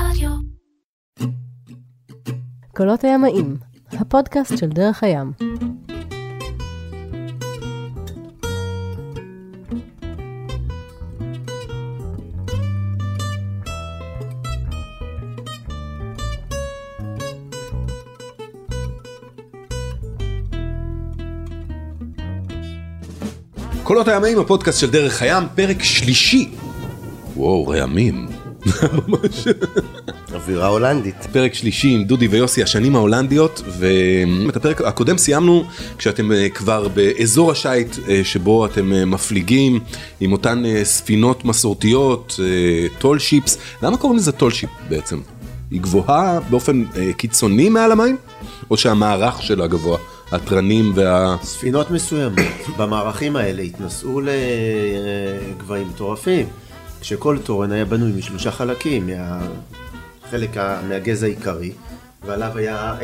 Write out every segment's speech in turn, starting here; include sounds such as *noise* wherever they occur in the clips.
רדיו. קולות הימאים, הפודקאסט של דרך הים. קולות הימאים, הפודקאסט של דרך הים, פרק שלישי. וואו, רעמים. ממש. אווירה הולנדית. פרק שלישי עם דודי ויוסי, השנים ההולנדיות, ואת הפרק הקודם סיימנו כשאתם אה, כבר באזור השייט אה, שבו אתם אה, מפליגים עם אותן ספינות מסורתיות, טול שיפס. למה קוראים לזה טול שיפ בעצם? היא גבוהה באופן קיצוני מעל המים? או שהמערך שלה גבוה? התרנים וה... ספינות מסוימות במערכים האלה התנסו לגבהים מטורפים, כשכל תורן היה בנוי משלושה חלקים, מהחלק, ה- מהגזע העיקרי, ועליו היה,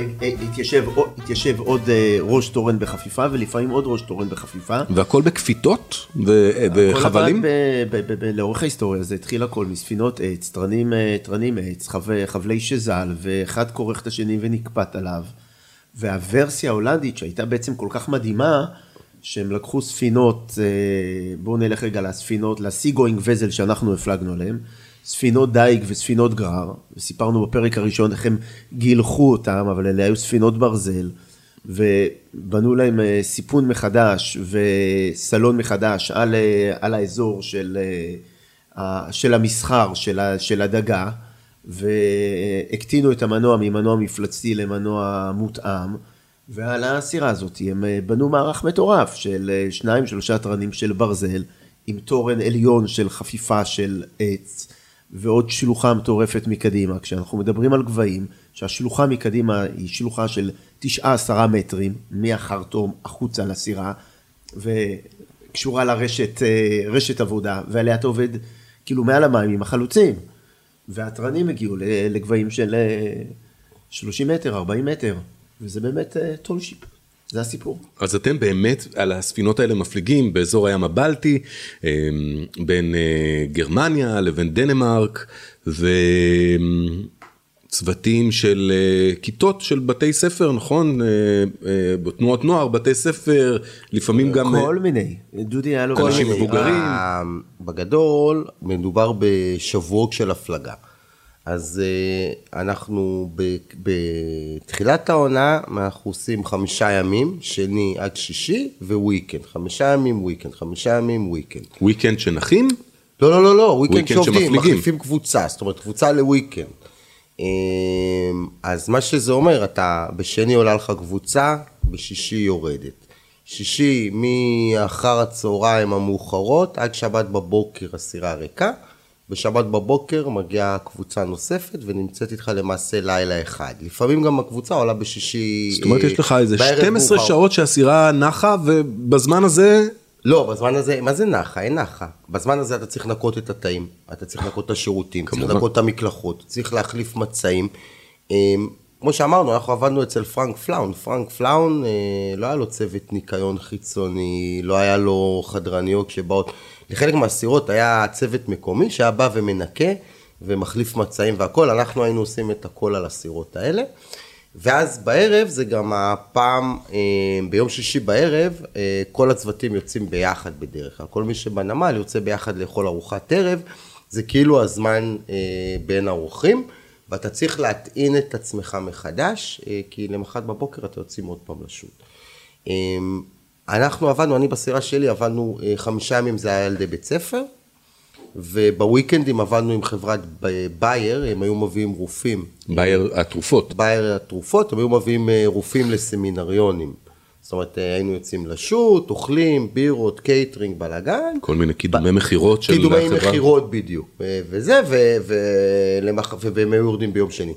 התיישב, התיישב עוד אה, ראש תורן בחפיפה, ולפעמים עוד ראש תורן בחפיפה. והכל בכפיתות ו- וחבלים? הכל ב- ב- ב- לאורך ההיסטוריה זה התחיל הכל מספינות עץ, תרנים, אה, תרנים עץ, חב- חבלי שזל, ואחד כורך את השני ונקפט עליו. והוורסיה ההולנדית שהייתה בעצם כל כך מדהימה, שהם לקחו ספינות, אה, בואו נלך רגע לספינות, ל sea-going vessel שאנחנו הפלגנו עליהם, ספינות דייג וספינות גרר, וסיפרנו בפרק הראשון איך הם גילחו אותם, אבל אלה היו ספינות ברזל, ובנו להם אה, סיפון מחדש וסלון מחדש על, אה, על האזור של, של המסחר, של, של הדגה, והקטינו את המנוע ממנוע מפלצתי למנוע מותאם, ועל הסירה הזאת הם אה, בנו מערך מטורף של אה, שניים שלושה תרנים של ברזל, עם תורן עליון של חפיפה של עץ, ועוד שלוחה מטורפת מקדימה. כשאנחנו מדברים על גבהים, שהשלוחה מקדימה היא שלוחה של תשעה עשרה מטרים, מהחרטום החוצה לסירה, וקשורה לרשת אה, רשת עבודה, ועליה אתה עובד כאילו מעל המים עם החלוצים. והתרנים הגיעו לגבהים של אה, 30 מטר, 40 מטר, וזה באמת אה, טול שיפ, זה הסיפור. אז אתם באמת על הספינות האלה מפליגים באזור הים הבלטי, אה, בין אה, גרמניה לבין דנמרק, וצוותים של כיתות של בתי ספר, נכון? בתנועות נוער, בתי ספר, לפעמים גם... כל מיני, דודי היה לו כל כל אנשים. מבוגרים. בגדול מדובר בשבועות של הפלגה. אז אה, אנחנו בתחילת העונה אנחנו עושים חמישה ימים, שני עד שישי weekend. חמישה ימים weekend, חמישה ימים weekend. weekend שנחים? לא, לא, לא, לא, weekend weekend שעובדים. מחליפים קבוצה, זאת אומרת קבוצה ל weekend. אה, אז מה שזה אומר, אתה בשני עולה לך קבוצה, בשישי יורדת. שישי מאחר הצהריים המאוחרות עד שבת בבוקר הסירה ריקה, בשבת בבוקר מגיעה קבוצה נוספת ונמצאת איתך למעשה לילה אחד. לפעמים גם הקבוצה עולה בשישי... זאת אומרת, יש לך איזה בערב 12 מאוחר. שעות שהסירה נחה, ובזמן הזה... לא, בזמן הזה, מה זה נחה? אין נחה. בזמן הזה אתה צריך לנקות את התאים, אתה צריך לנקות את השירותים, צריך. לנקות את המקלחות, צריך להחליף מצעים. אמ, כמו שאמרנו, אנחנו עבדנו אצל פרנק פלאון. פרנק פלאון, אה, לא היה לו צוות ניקיון חיצוני, לא היה לו חדרניות שבאות. לחלק מהסירות היה צוות מקומי שהיה בא ומנקה ומחליף מצעים והכל, אנחנו היינו עושים את הכל על הסירות האלה. ואז בערב זה גם הפעם, אה, ביום שישי בערב, אה, כל הצוותים יוצאים ביחד בדרך כלל. כל מי שבנמל יוצא ביחד לאכול ארוחת ערב, זה כאילו הזמן אה, בין האורחים, ואתה צריך להטעין את עצמך מחדש, כי למחרת בבוקר אתה יוצאים עוד פעם לשוט. אנחנו עבדנו, אני בסירה שלי עבדנו אה, חמישה ימים, זה היה ילדי בית ספר, ובוויקנדים עבדנו עם חברת ב- Bayer, הם היו מביאים רופאים Bayer התרופות. Bayer התרופות, הם היו מביאים אה, רופאים לסמינריונים. זאת אומרת, אה, היינו יוצאים לשוט, אוכלים, בירות, קייטרינג, בלאגן. כל מיני קידומי מכירות של קידומי החברה. מכירות בדיוק. ו- וזה, ו- ולמח- והם היו יורדים ביום שני.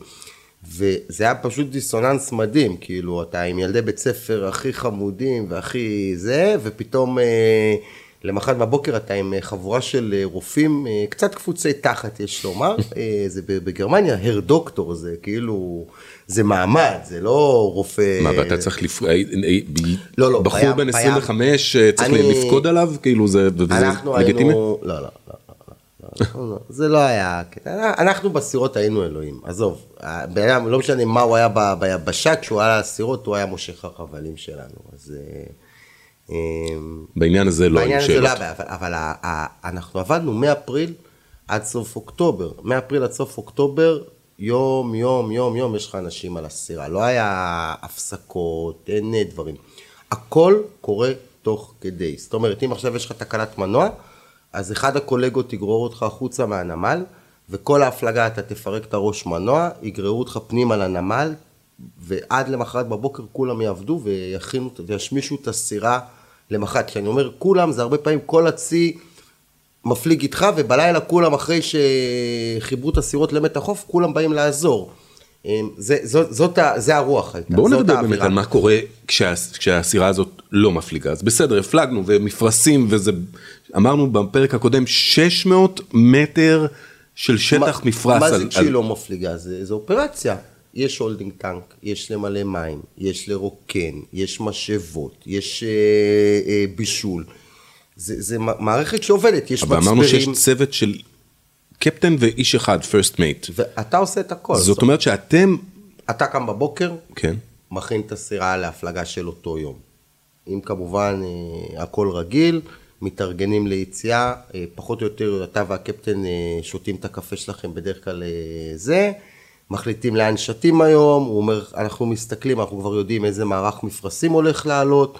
וזה היה פשוט דיסוננס מדהים, כאילו, אתה עם ילדי בית ספר הכי חמודים והכי זה, ופתאום אה, למחרת בבוקר אתה עם אה, חבורה של אה, רופאים, אה, קצת קפוצי תחת, יש לומר, *laughs* אה, זה בגרמניה, הר דוקטור, זה כאילו, זה מעמד, זה לא רופא... מה, ואתה צריך לפ... לא, לא, בחור בן בים. 25 אה, צריך אני- לפקוד עליו? כאילו זה אנחנו לגיטימי? היינו, לא, לא, זה לא היה הקטע. אנחנו בסירות היינו אלוהים, עזוב. אדם, לא משנה מה הוא היה ביבשה, כשהוא היה על הסירות, הוא היה מושך החבלים שלנו. אז... אה, אה, בעניין הזה לא היו לא שאלות. בעיה, אבל, אבל אנחנו עבדנו מאפריל עד סוף אוקטובר. מאפריל עד סוף אוקטובר, יום, יום, יום, יום, יש לך אנשים על הסירה. לא היה הפסקות, אין אה, דברים. הכל קורה תוך כדי. זאת אומרת, אם עכשיו יש לך תקלת מנוע, אז אחד הקולגות יגרור אותך החוצה מהנמל, וכל ההפלגה אתה תפרק את הראש מנוע, יגררו אותך פנימה לנמל, ועד למחרת בבוקר כולם יעבדו ויכינו, וישמישו את הסירה למחרת. כשאני אומר כולם, זה הרבה פעמים כל הצי מפליג איתך, ובלילה כולם אחרי שחיברו את הסירות למת החוף, כולם באים לעזור. אמ, זה, זאת, זאת, זה הרוח הייתה, בואו זאת נדבר באמת האווירה. על מה קורה כשה, כשהסירה הזאת לא מפליגה. אז בסדר, הפלגנו ומפרשים וזה, אמרנו בפרק הקודם 600 מטר של שטח מה- מפרש. מה על- זה על- כשהיא לא מפליגה? זה, זה אופרציה. יש holding tank, יש למלא מים, יש לרוקן, יש משאבות, יש אה, אה, בישול. זה, זה מערכת שעובדת, יש אבל אמרנו שיש מצברים, צוות של קפטן ואיש אחד, first mate. ואתה עושה את הכל. זאת אומרת שאתם, אתה קם בבוקר, כן, מכין את הסירה להפלגה של אותו יום. אם כמובן אה, הכל רגיל, מתארגנים ליציאה, אה, פחות או יותר אתה והקפטן אה, שותים את הקפה שלכם בדרך כלל זה, מחליטים לאן שתים היום, הוא אומר, אנחנו מסתכלים, אנחנו כבר יודעים איזה מערך מפרשים הולך לעלות,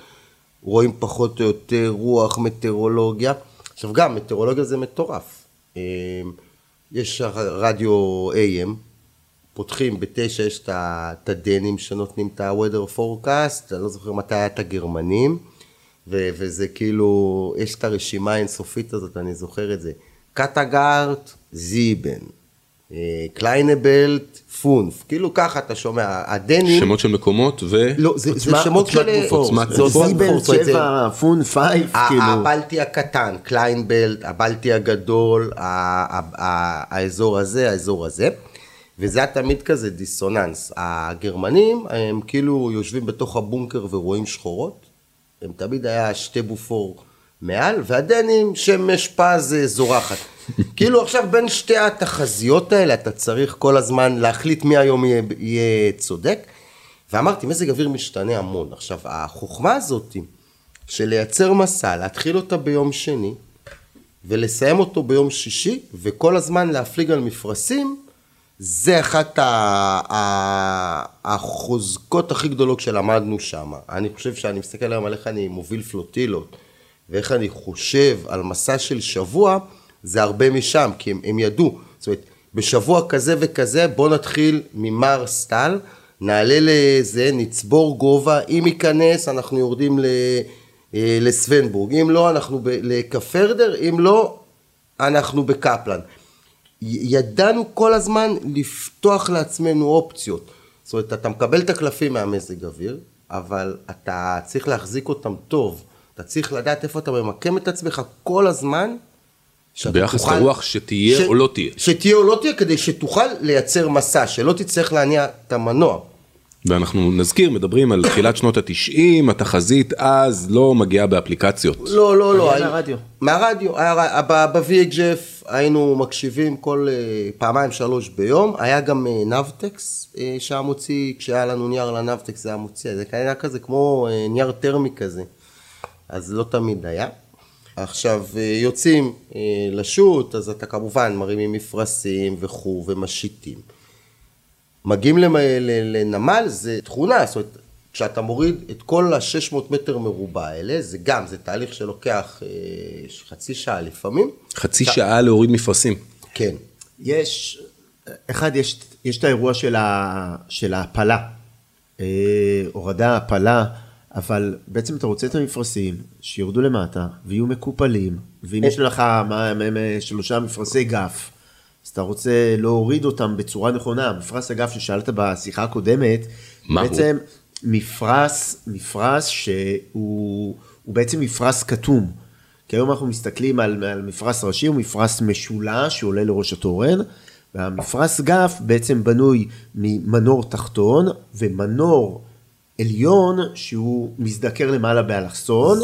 רואים פחות או יותר רוח, מטאורולוגיה. עכשיו גם, מטאורולוגיה זה מטורף. יש רדיו AM, פותחים בתשע, יש את הדנים שנותנים את ה-weather forecast, אני לא זוכר מתי היה את הגרמנים, ו- וזה כאילו, יש את הרשימה האינסופית הזאת, אני זוכר את זה. קטגארט, זיבן, קליינבלט, פונף, כאילו ככה אתה שומע, הדנים, שמות של מקומות ו... לא, זה, זה עוצמה- שמות עוצמת של... בופור. עוצמת זה. עוצמת זיבל, זה- צבע, פון פייב, ה- כאילו. הבלטי הקטן, קליינבלט, הבלטי הגדול, האזור הזה, האזור הזה. וזה היה תמיד כזה דיסוננס. הגרמנים, הם כאילו יושבים בתוך הבונקר ורואים שחורות. הם תמיד היה שתי בופור מעל, והדנים שמש פז אה, זורחת. *laughs* כאילו עכשיו בין שתי התחזיות האלה אתה צריך כל הזמן להחליט מי היום יהיה, יהיה צודק. ואמרתי, מזג אוויר משתנה המון. עכשיו, החוכמה הזאת של לייצר מסע, להתחיל אותה ביום שני, ולסיים אותו ביום שישי, וכל הזמן להפליג על מפרשים, זה אחת החוזקות הכי גדולות שלמדנו שם. אני חושב שאני מסתכל היום על איך אני מוביל פלוטילות, ואיך אני חושב על מסע של שבוע, זה הרבה משם, כי הם, הם ידעו. זאת אומרת, בשבוע כזה וכזה, בוא נתחיל ממר סטל, נעלה לזה, נצבור גובה, אם ייכנס, אנחנו יורדים. אה, לסוונבורג, אם לא, אנחנו ב- לקפרדר, אם לא, אנחנו בקפלן. ידענו כל הזמן לפתוח לעצמנו אופציות. זאת אומרת, אתה מקבל את הקלפים מהמזג אוויר, אבל אתה צריך להחזיק אותם טוב. אתה צריך לדעת איפה אתה ממקם את עצמך כל הזמן. ביחס תוכל- לרוח שתהיה או לא תהיה. שתהיה או לא תהיה, כדי שתוכל לייצר מסע, שלא תצטרך להניע את המנוע. ואנחנו נזכיר, מדברים על תחילת שנות התשעים, התחזית אז לא מגיעה באפליקציות. לא, לא, לא. היה מהרדיו. מהרדיו, היה ב-VHF היינו מקשיבים כל אה, פעמיים שלוש ביום, היה גם אה, נבטקס אה, שהיה מוציא, כשהיה לנו נייר לנבטקס זה היה מוציא, זה היה כזה כמו אה, נייר טרמי כזה, אז לא תמיד היה. עכשיו אה, יוצאים אה, לשוט, אז אתה כמובן מרימים מפרשים וכו' ומשיתים. מגיעים לנמל זה תכונה, זאת אומרת, כשאתה מוריד את כל ה-600 מטר מרובע האלה, זה גם, זה תהליך שלוקח אה, חצי שעה לפעמים. חצי שעה להוריד מפרשים. כן. יש, אחד, יש, יש את האירוע של, ה, של ההפלה, אה, הורדה, הפלה, אבל בעצם אתה רוצה את המפרשים שירדו למטה ויהיו מקופלים, ואם יש לך מה, מה, מה, שלושה מפרשי גף, אז אתה רוצה להוריד אותם בצורה נכונה. מפרש הגף ששאלת בשיחה הקודמת, מה הוא? בעצם מפרש, מפרש שהוא הוא בעצם מפרש כתום. כי היום אנחנו מסתכלים על, על מפרש ראשי, הוא מפרש משולש שעולה לראש התורן, והמפרש גף בעצם בנוי ממנור תחתון ומנור עליון שהוא מזדקר למעלה באלכסון,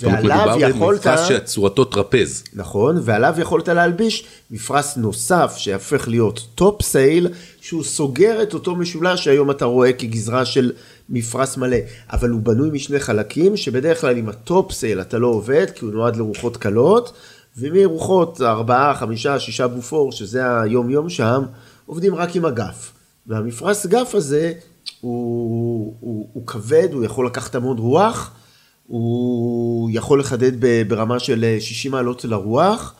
ועליו מדובר יכולת... במפרש שצורתו טרפז. נכון, ועליו יכולת להלביש מפרש נוסף שהפך להיות topsail, שהוא סוגר את אותו משולש שהיום אתה רואה כגזרה של מפרש מלא, אבל הוא בנוי משני חלקים, שבדרך כלל עם ה topsail אתה לא עובד, כי הוא נועד לרוחות קלות, ומרוחות ארבעה, חמישה, שישה בופור, שזה היום יום שם, עובדים רק עם הגף. והמפרש גף הזה הוא, הוא, הוא כבד, הוא יכול לקחת המון רוח, הוא יכול לחדד ברמה של 60 מעלות לרוח,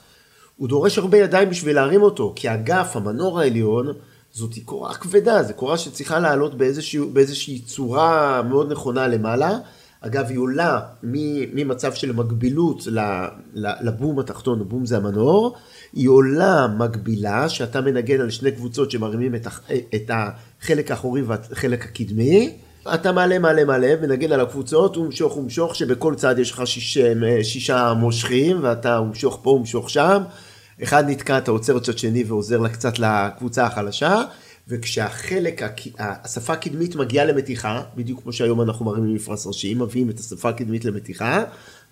הוא דורש הרבה ידיים בשביל להרים אותו, כי הגף, המנור העליון, זאת קורה כבדה, זו קורה שצריכה לעלות באיזושהי, באיזושהי צורה מאוד נכונה למעלה. אגב, היא עולה ממצב של ל- לבום התחתון, הבום זה המנור, היא עולה מקבילה, שאתה מנגן על שני קבוצות שמרימים את, את החלק האחורי והחלק הקדמי. אתה מעלה, מעלה, מעלה, מנגן על הקבוצות, ומשוך, ומשוך, שבכל צד יש לך שיש, שישה מושכים, ואתה ומשוך פה, ומשוך שם. אחד נתקע, אתה עוצר צד שני ועוזר לה קצת לקבוצה החלשה, וכשהחלק, השפה הקדמית מגיעה למתיחה, בדיוק כמו שהיום אנחנו מרימים מפרש ראשי, מביאים את השפה הקדמית למתיחה,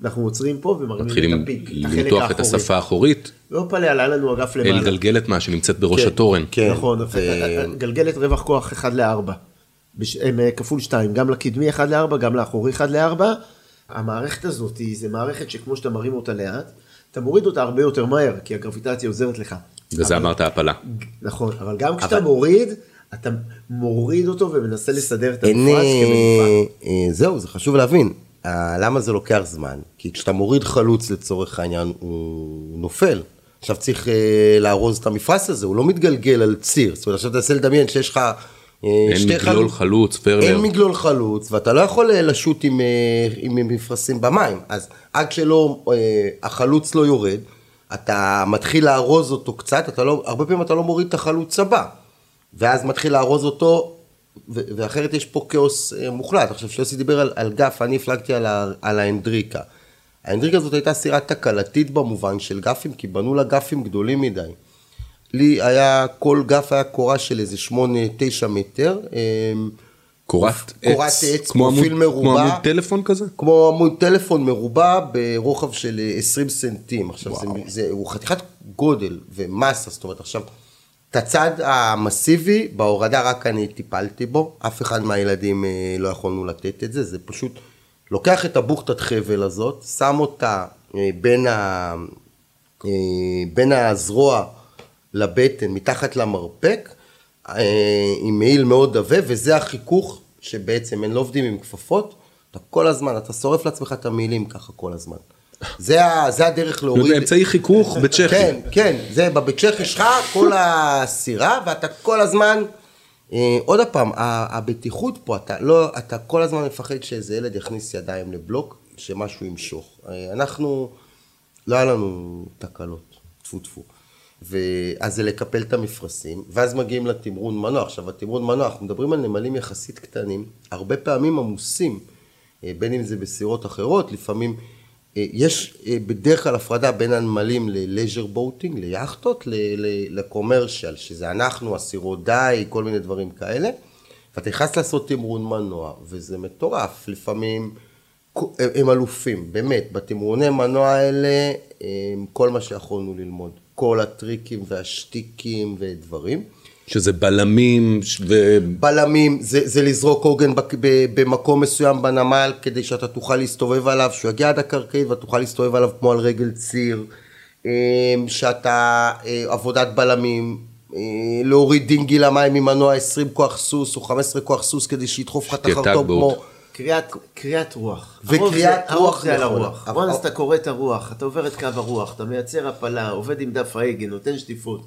אנחנו עוצרים פה ומרימים מתחילים את הפיק, את החלק למתוח את האחורי. השפה האחורית לא פלא, עלה לנו אגף למעלה. אל גלגלת מה שנמצאת בראש התורן. כן. נכון, ו- גלגלת רווח כוח 1 ל-4, כפול 2, גם לקדמי 1 ל-4, גם לאחורי 1 ל-4. המערכת הזאת היא, זה מערכת שכמו שאתה מרים אותה לאט, אתה מוריד אותה הרבה יותר מהר, כי הגרביטציה עוזרת לך. וזה אבל- אמרת הפלה. נכון, אבל גם כשאתה אבל- מוריד, אתה מוריד אותו ומנסה לסדר את כמנופה. אה, אה, זהו, זה חשוב להבין. אה, למה זה לוקח זמן? כי כשאתה מוריד חלוץ לצורך העניין, הוא נופל. עכשיו צריך אה, לארוז את המפרש הזה, הוא לא מתגלגל על ציר. זאת אומרת, עכשיו תנסה לדמיין שיש לך אין שתי מגלול חלוץ, פרלר. אין מגלול חלוץ, ואתה לא יכול אה, לשוט עם, אה, עם מפרשים במים. אז עד שלא, אה, החלוץ לא יורד, אתה מתחיל לארוז אותו קצת, אתה לא, הרבה פעמים אתה לא מוריד את החלוץ הבא. ואז מתחיל לארוז אותו, ו- ואחרת יש פה כאוס אה, מוחלט. עכשיו, כשיוסי דיבר על, על גף, אני הפלגתי על, ה- על האנדריקה. האנדריקה הזאת הייתה סירה תקלתית במובן של גפים, כי בנו לה גפים גדולים מדי. לי היה, כל גף היה קורה של איזה שמונה, תשע מטר. אה, קורת קורת עץ, עץ, כמו פרופיל עמוד- כמו מרובע. עמוד טלפון כזה? כמו עמוד טלפון מרובע ברוחב של אה, 20 סנטים. עכשיו, זה, זה, הוא חתיכת גודל ומסה, זאת אומרת, עכשיו, את הצד המסיבי, בהורדה רק אני טיפלתי בו, אף אחד מהילדים אה, לא יכולנו לתת את זה, זה פשוט לוקח את הבוכטת חבל הזאת, שם אותה אה, בין, ה, אה, בין הזרוע לבטן, מתחת למרפק, עם מעיל מאוד עבה, וזה החיכוך שבעצם הם לא עובדים עם כפפות, אתה כל הזמן, אתה שורף לעצמך את המעילים ככה כל הזמן. זה, ה, זה הדרך להוריד... זה אמצעי חיכוך בצ'כי. כן, כן, זה בבית צ'כי שלך, כל הסירה, ואתה כל הזמן, אה, עוד פעם, הבטיחות פה, אתה לא, אתה כל הזמן מפחד שאיזה ילד יכניס ידיים לבלוק, שמשהו ימשוך. אה, אנחנו, לא היה לנו תקלות, טפו טפו. ואז זה לקפל את המפרשים, ואז מגיעים לתמרון מנוע. עכשיו, התמרון מנוע, אנחנו מדברים על נמלים יחסית קטנים, הרבה פעמים עמוסים, אה, בין אם זה בסירות אחרות, לפעמים יש אה, בדרך כלל הפרדה בין הנמלים ללז'ר בוטינג, ליאכטות, לקומרשיאל, שזה אנחנו, הסירות די, כל מיני דברים כאלה, ואתה נכנס לעשות תמרון מנוע, וזה מטורף, לפעמים הם- הם אלופים, באמת, בתמרוני מנוע האלה, כל מה שיכולנו ללמוד, כל הטריקים והשטיקים ודברים. שזה בלמים ו... בלמים, זה, זה לזרוק עוגן בק- ב- במקום מסוים בנמל, כדי שאתה תוכל להסתובב עליו, שהוא יגיע עד הקרקעית ואתה תוכל להסתובב עליו כמו על רגל ציר, אה, שאתה, אה, עבודת בלמים, אה, להוריד דינגי למים עם מנוע 20 כוח סוס או 15 כוח סוס כדי שידחוף לך טאגבוט. כמו... קריאת, קריאת רוח. וקריאת רוח זה על נכונה. הרוח. אבל- once אתה קורא את הרוח, אתה עובר את קו הרוח, אתה מייצר הפלה, עובד עם דף ההגה, נותן שטיפות,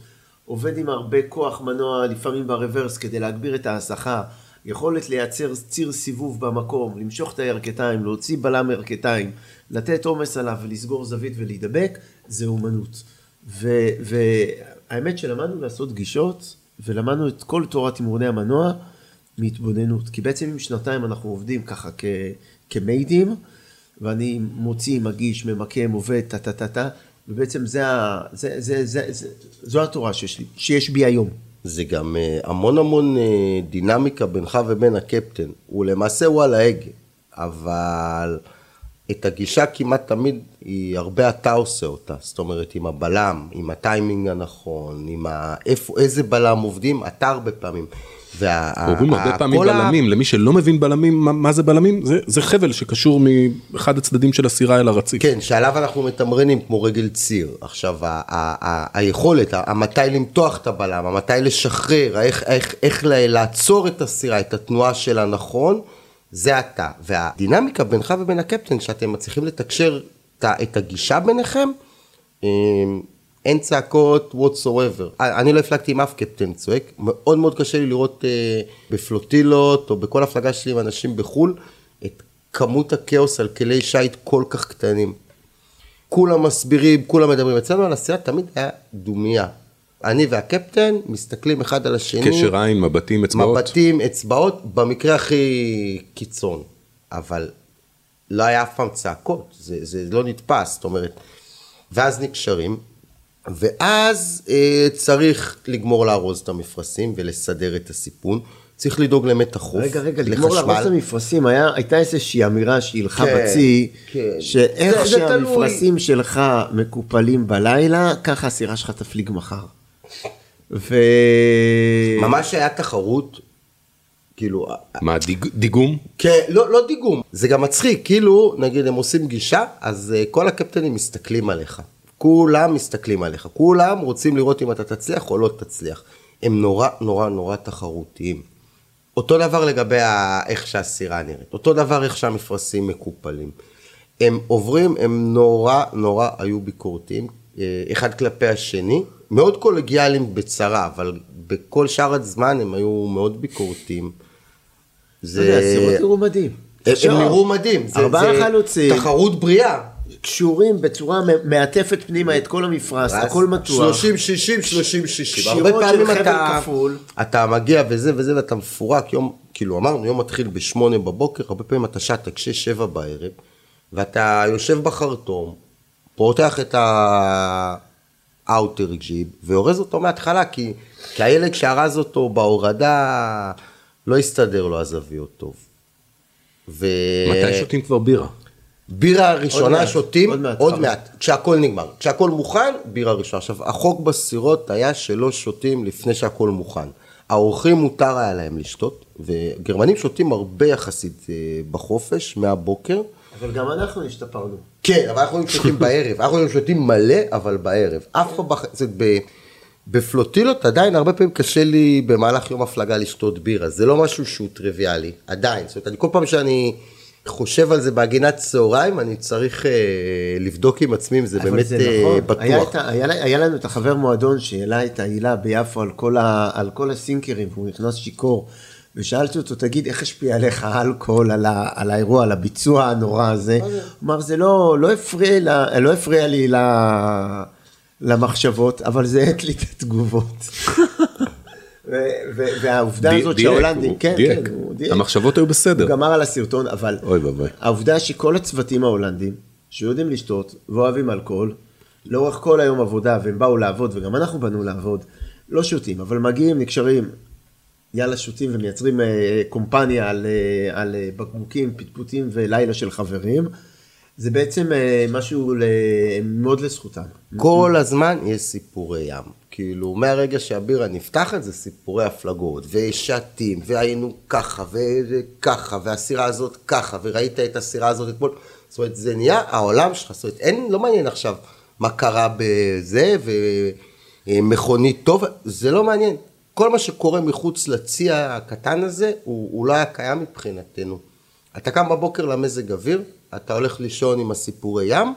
עובד עם הרבה כוח מנוע, לפעמים ברוורס, כדי להגביר את ההסחה, יכולת לייצר ציר סיבוב במקום, למשוך את הירכתיים, להוציא בלם ירכתיים, לתת עומס עליו ולסגור זווית ולהידבק, זה אומנות. ו- והאמת שלמדנו לעשות גישות, ולמדנו את כל תורת תמרוני המנוע מהתבוננות. כי בעצם עם שנתיים אנחנו עובדים ככה כמיידים, ואני מוציא, מגיש, ממקם, עובד, טה טה טה טה, ובעצם זה, זה, זה, זה, זה, זו התורה שיש לי, שיש בי היום. זה גם אה, המון המון אה, דינמיקה בינך ובין הקפטן. הוא למעשה הוא על ההגה, אבל את הגישה כמעט תמיד היא הרבה אתה עושה אותה. זאת אומרת, עם הבלם, עם הטיימינג הנכון, עם ה... איפה, איזה בלם עובדים, אתה הרבה פעמים. אומרים הרבה פעמים בלמים, למי שלא מבין בלמים, מה, זה בלמים? זה, זה חבל שקשור מאחד הצדדים של הסירה אל הרציף. כן, שעליו אנחנו מתמרנים כמו רגל ציר. עכשיו, היכולת, המתי למתוח את הבלם, המתי לשחרר, איך, איך, איך ל- לעצור את הסירה, את התנועה שלה נכון, זה אתה. והדינמיקה בינך ובין הקפטן, שאתם מצליחים לתקשר את הגישה ביניכם, אמ, אין צעקות whatsoever. אני לא הפלגתי עם אף קפטן צועק, מאוד מאוד קשה לי לראות אה, בפלוטילות או בכל הפלגה שלי עם אנשים בחו"ל, את כמות הכאוס על כלי שיט כל כך קטנים. כולם מסבירים, כולם מדברים. אצלנו על הסירה תמיד היה דומייה. אני והקפטן מסתכלים אחד על השני. קשר עין, מבטים, אצבעות. מבטים, אצבעות, במקרה הכי קיצון. אבל לא היה אף פעם צעקות, זה, זה לא נתפס, זאת אומרת. ואז נקשרים, ואז אה, צריך לגמור לארוז את המפרשים ולסדר את הסיפון. צריך לדאוג למתח חוף, רגע, רגע, לגמור לחשמל. לארוז את המפרשים, היה- הייתה איזושהי אמירה שהילכה כן, בצי, כן. שאיך זה- זה תלוי. שהמפרשים שלך מקופלים בלילה, ככה הסירה שלך תפליג מחר. ו... ממש היה תחרות, כאילו, מה, דיג, דיגום? כן, לא, לא דיגום, זה גם מצחיק, כאילו, נגיד הם עושים גישה, אז uh, כל הקפטנים מסתכלים עליך. כולם מסתכלים עליך, כולם רוצים לראות אם אתה תצליח או לא תצליח. הם נורא נורא נורא תחרותיים. אותו דבר לגבי ה... איך שהסירה נראית, אותו דבר איך שהמפרשים מקופלים. הם עוברים, הם נורא נורא היו ביקורתיים, אה, אחד כלפי השני, מאוד קולגיאליים בצרה, אבל בכל שאר הזמן הם היו מאוד ביקורתיים. זה... לא הסירות נראו מדהים. הם נראו מדהים, זה, ארבעה זה חלוצים. תחרות בריאה. קשורים בצורה מעטפת פנימה את כל המפרש, הכל מתוח. 30, 60, 30, 60. קשירות הרבה פעמים אתה, כפול. אתה מגיע וזה וזה ואתה מפורק, יום, כאילו אמרנו, יום מתחיל בשמונה בבוקר, הרבה פעמים אתה שטק שש, שבע בערב, ואתה יושב בחרטום, פותח את האאוטר ג'יב, ואורז אותו מההתחלה, כי, כי הילד שארז אותו בהורדה, לא הסתדר לו הזוויות טוב. ו... מתי שותים כבר בירה? בירה עוד ראשונה מעט, שותים עוד מעט, עוד. מעט, כשהכל נגמר. כשהכל מוכן, בירה ראשונה. עכשיו, החוק בסירות היה שלא שותים לפני שהכל מוכן. האורחים מותר היה להם לשתות, וגרמנים שותים הרבה יחסית אה, בחופש, מהבוקר. אבל גם אנחנו השתפרנו. כן, אבל אנחנו שותים בערב. אנחנו שותים מלא, אבל בערב. אף פעם, ב... בפלוטילות עדיין הרבה פעמים קשה לי במהלך יום הפלגה לשתות בירה. זה לא משהו שהוא טריוויאלי, עדיין. זאת אומרת, אני כל פעם שאני חושב על זה בהגינת צהריים, אני צריך אה, לבדוק עם עצמי אם זה באמת זה אה, נכון. בטוח. היה, את היה, היה לנו את החבר מועדון שהעלה את העילה ביפו על כל, ה, על כל הסינקרים, והוא נכנס שיכור, ושאלתי אותו, תגיד, איך השפיע עליך האלכוהול על, ה, על האירוע, על הביצוע הנורא הזה? הוא אמר, זה לא, לא, הפריע, לה- לא הפריע לי ל, למחשבות, אבל זה האט לי את התגובות. *laughs* והעובדה הזאת שההולנדים, כן. כן, הוא דייק. המחשבות היו בסדר. הוא גמר על הסרטון, אבל. העובדה שכל הצוותים ההולנדים, שיודעים לשתות ואוהבים אלכוהול, לאורך כל היום עבודה, והם באו לעבוד, וגם אנחנו באנו לעבוד, לא שותים, אבל מגיעים, נקשרים, יאללה שותים ומייצרים אה, קומפניה על, אה, על אה, בקבוקים, פטפוטים ולילה של חברים, זה בעצם אה, משהו. מאוד לזכותם. כל הזמן יש סיפורי ים. כאילו, מהרגע שהבירה נפתחת זה סיפורי הפלגות, ושתים, והיינו ככה, וככה, והסירה הזאת ככה, וראית את הסירה הזאת אתמול. זאת אומרת, זה נהיה העולם שלך, זאת אומרת, אין, לא מעניין עכשיו מה קרה בזה, ומכונית טוב, זה לא מעניין. כל מה שקורה מחוץ לצי הקטן הזה, הוא, הוא לא היה קיים מבחינתנו. אתה קם בבוקר למזג אוויר, אתה הולך לישון עם הסיפורי ים,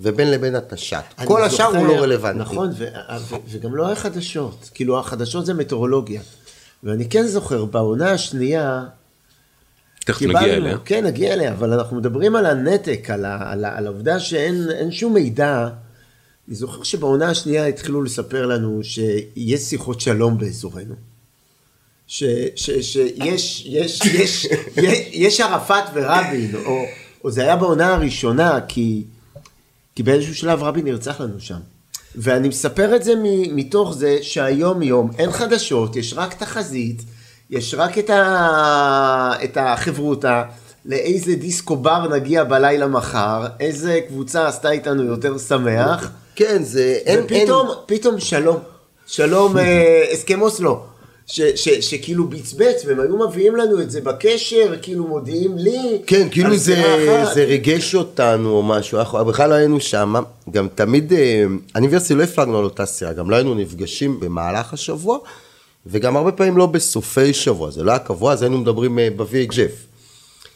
ובין לבין אתה שט. כל השאר הוא לא רלוונטי. נכון, ו- ו- וגם לא היה חדשות. כאילו, החדשות זה מטאורולוגיה. ואני כן זוכר, בעונה השנייה... תכף נגיע אליה. כן, נגיע אליה, אבל אנחנו מדברים על הנתק, על, ה, על, ה, על העובדה שאין אין שום מידע. אני זוכר שבעונה השנייה התחילו לספר לנו שיש שיחות שלום באזורנו. ש- ש- שיש יש, יש, יש, יש ערפאת ורבין, או, או זה היה בעונה הראשונה, כי, כי באיזשהו שלב רבין נרצח לנו שם. ואני מספר את זה מתוך זה שהיום יום אין חדשות, יש רק תחזית, יש רק את, ה... את החברותה, לאיזה דיסקו בר נגיע בלילה מחר, איזה קבוצה עשתה איתנו יותר שמח, כן, זה... אין, ופתאום, פתאום שלום, שלום אה, הסכם אוסלו. ש, ש, שכאילו בצבץ, והם היו מביאים לנו את זה בקשר, כאילו מודיעים לי. כן, כאילו זה. זה ריגש אותנו או משהו, אנחנו בכלל לא היינו שם, גם תמיד, אה, אני ויוסי לא הפלגנו על אותה סירה, גם לא היינו נפגשים במהלך השבוע, וגם הרבה פעמים לא בסופי שבוע, זה לא היה קבוע, אז היינו מדברים אה, בוויג'ף.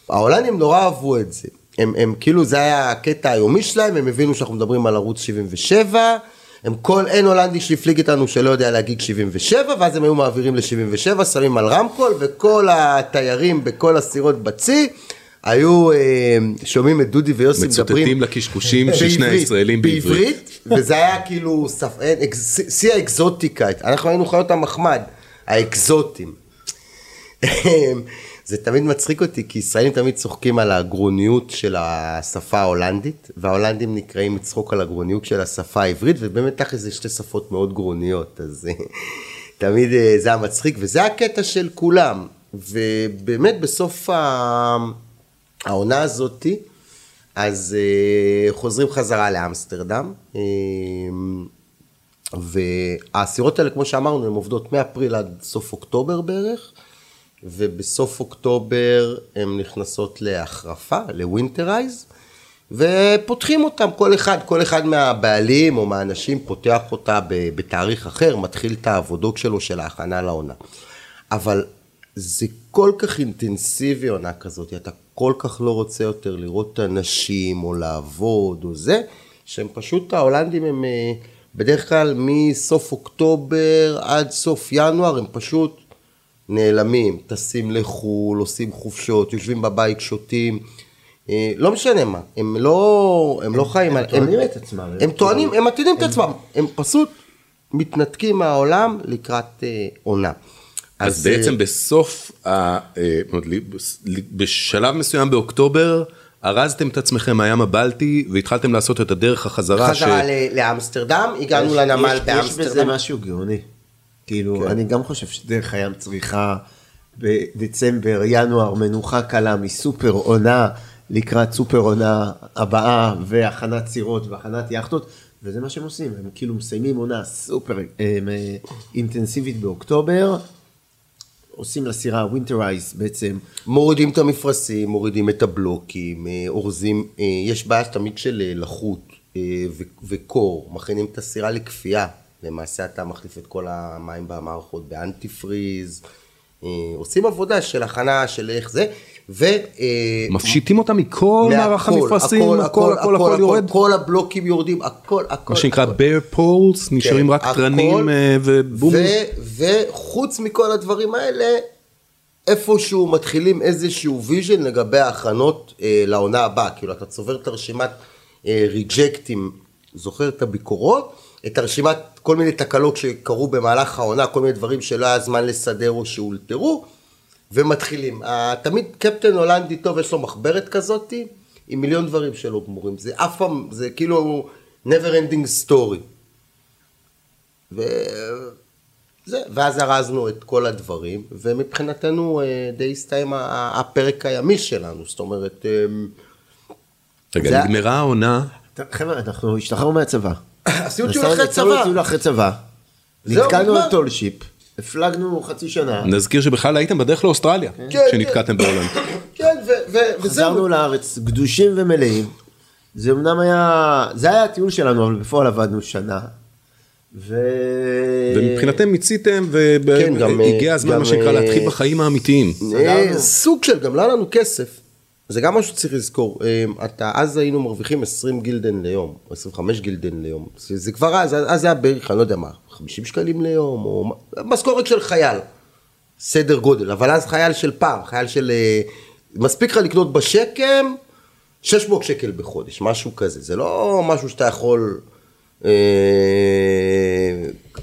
ההולנדים נורא אהבו את זה, הם, הם כאילו זה היה הקטע היומי שלהם, הם הבינו שאנחנו מדברים על ערוץ 77, הם כל, אין הולנדי שהפליג איתנו שלא יודע להגיד 77, ואז הם היו מעבירים ל-77, שמים על רמקול, וכל התיירים בכל הסירות בצי, היו אה, שומעים את דודי ויוסי מדברים. מצוטטים לקשקושים של שני בעברית, הישראלים בעברית. וזה היה כאילו שיא האקזוטיקה, אנחנו היינו חיות המחמד, האקזוטים. *laughs* זה תמיד מצחיק אותי, כי ישראלים תמיד צוחקים על הגרוניות של השפה ההולנדית, וההולנדים נקראים לצחוק על הגרוניות של השפה העברית, ובאמת תכל'ס זה שתי שפות מאוד גרוניות, אז אה, תמיד אה, זה היה מצחיק, וזה הקטע של כולם. ובאמת בסוף העונה הזאתי, אז אה, חוזרים חזרה לאמסטרדם, והסירות האלה, כמו שאמרנו, הן עובדות מאפריל עד סוף אוקטובר בערך, ובסוף אוקטובר הן נכנסות להחרפה, ל winterize, ופותחים אותם, כל אחד, כל אחד מהבעלים או מהאנשים פותח אותה בתאריך אחר, מתחיל את העבודות שלו של ההכנה לעונה. אבל זה כל כך אינטנסיבי עונה כזאת, אתה כל כך לא רוצה יותר לראות אנשים או לעבוד או זה, שהם פשוט, ההולנדים הם אה, בדרך כלל מסוף אוקטובר עד סוף ינואר, הם פשוט נעלמים, טסים לחו"ל, עושים חופשות, יושבים בבית, שותים, אה, לא משנה מה, הם לא, הם לא חיים, הם טוענים את עצמם. הם טוענים, הם מטעינים את עצמם, הם פשוט מתנתקים מהעולם לקראת אה, עונה. אז אה, בעצם בסוף, ה- אה, זאת אומרת, בשלב מסוים באוקטובר, ארזתם את עצמכם מהים הבלטי והתחלתם לעשות את הדרך החזרה. ש- חזרה ל- לאמסטרדם, הגענו יש- לנמל יש- יש בזה באמסטרדם. משהו גאוני. כאילו, כן. אני גם חושב שדרך הים צריכה בדצמבר, ינואר, מנוחה קלה מסופר עונה לקראת סופר עונה הבאה, והכנת סירות והכנת יאכטות, וזה מה שהם עושים, הם כאילו מסיימים עונה סופר הם, אה, אינטנסיבית באוקטובר, עושים לסירה winterize בעצם, מורידים את המפרשים, מורידים את הבלוקים, אה, אורזים, אה, יש בעיה תמיד של לחות וקור, מכינים את הסירה לקפיאה, למעשה אתה מחליף את כל המים במערכות ב antifreeze, אה, עושים עבודה של הכנה של איך זה, ו... אה, מפשיטים אותם מכל מערך המפרשים, הכל, הכל הכל הכל יורד. כל הבלוקים יורדים, הכל, הכל. מה שנקרא bare poles, נשארים כן, רק תרנים אה, ובומים. ו- וחוץ מכל הדברים האלה, איפשהו מתחילים איזשהו vision לגבי ההכנות אה, לעונה הבאה. כאילו, אתה צובר את הרשימת אה, reject ים, זוכר את הביקורות, את הרשימת כל מיני תקלות שקרו במהלך העונה, כל מיני דברים שלא היה זמן לסדר או שאולתרו, ומתחילים. תמיד קפטן הולנדי טוב, יש לו מחברת כזאתי, עם מיליון דברים שלא גמורים. זה אף פעם, זה כאילו never ending story. וזה, ואז ארזנו את כל הדברים, ומבחינתנו אה, די הסתיים הפרק הימי שלנו, זאת אומרת, אה, רגע, זה- נגמרה העונה, חבר'ה, אנחנו השתחררנו מהצבא. *coughs* עשינו טיול אחרי צבא. לטיול אחרי צבא. נתקענו. על tall ship, הפלגנו חצי שנה. נזכיר שבכלל הייתם בדרך לאוסטרליה, כן, כשנתקעתם בהולנד. *coughs* כן, ו- ו- חזרנו וזהו. לארץ גדושים ומלאים. זה אמנם היה, זה היה הטיול שלנו, אבל בפועל עבדנו שנה. ו... ומבחינתם מיציתם, כן, והגיע אה, הזמן, גם, מה שנקרא, אה, להתחיל בחיים האמיתיים. אה. סוג של, גם לא היה לנו כסף. זה גם משהו שצריך לזכור. אה, אתה, אז היינו מרוויחים 20 גילדן ליום, או 25 גילדן ליום. זה, זה כבר אז, אז זה היה בערך, אני לא יודע מה, 50 שקלים ליום, או משכורת של חייל. סדר גודל, אבל אז חייל של פעם, חייל של... אה, מספיק לך לקנות בשקם 600 שקל בחודש, משהו כזה. זה לא משהו שאתה יכול אה,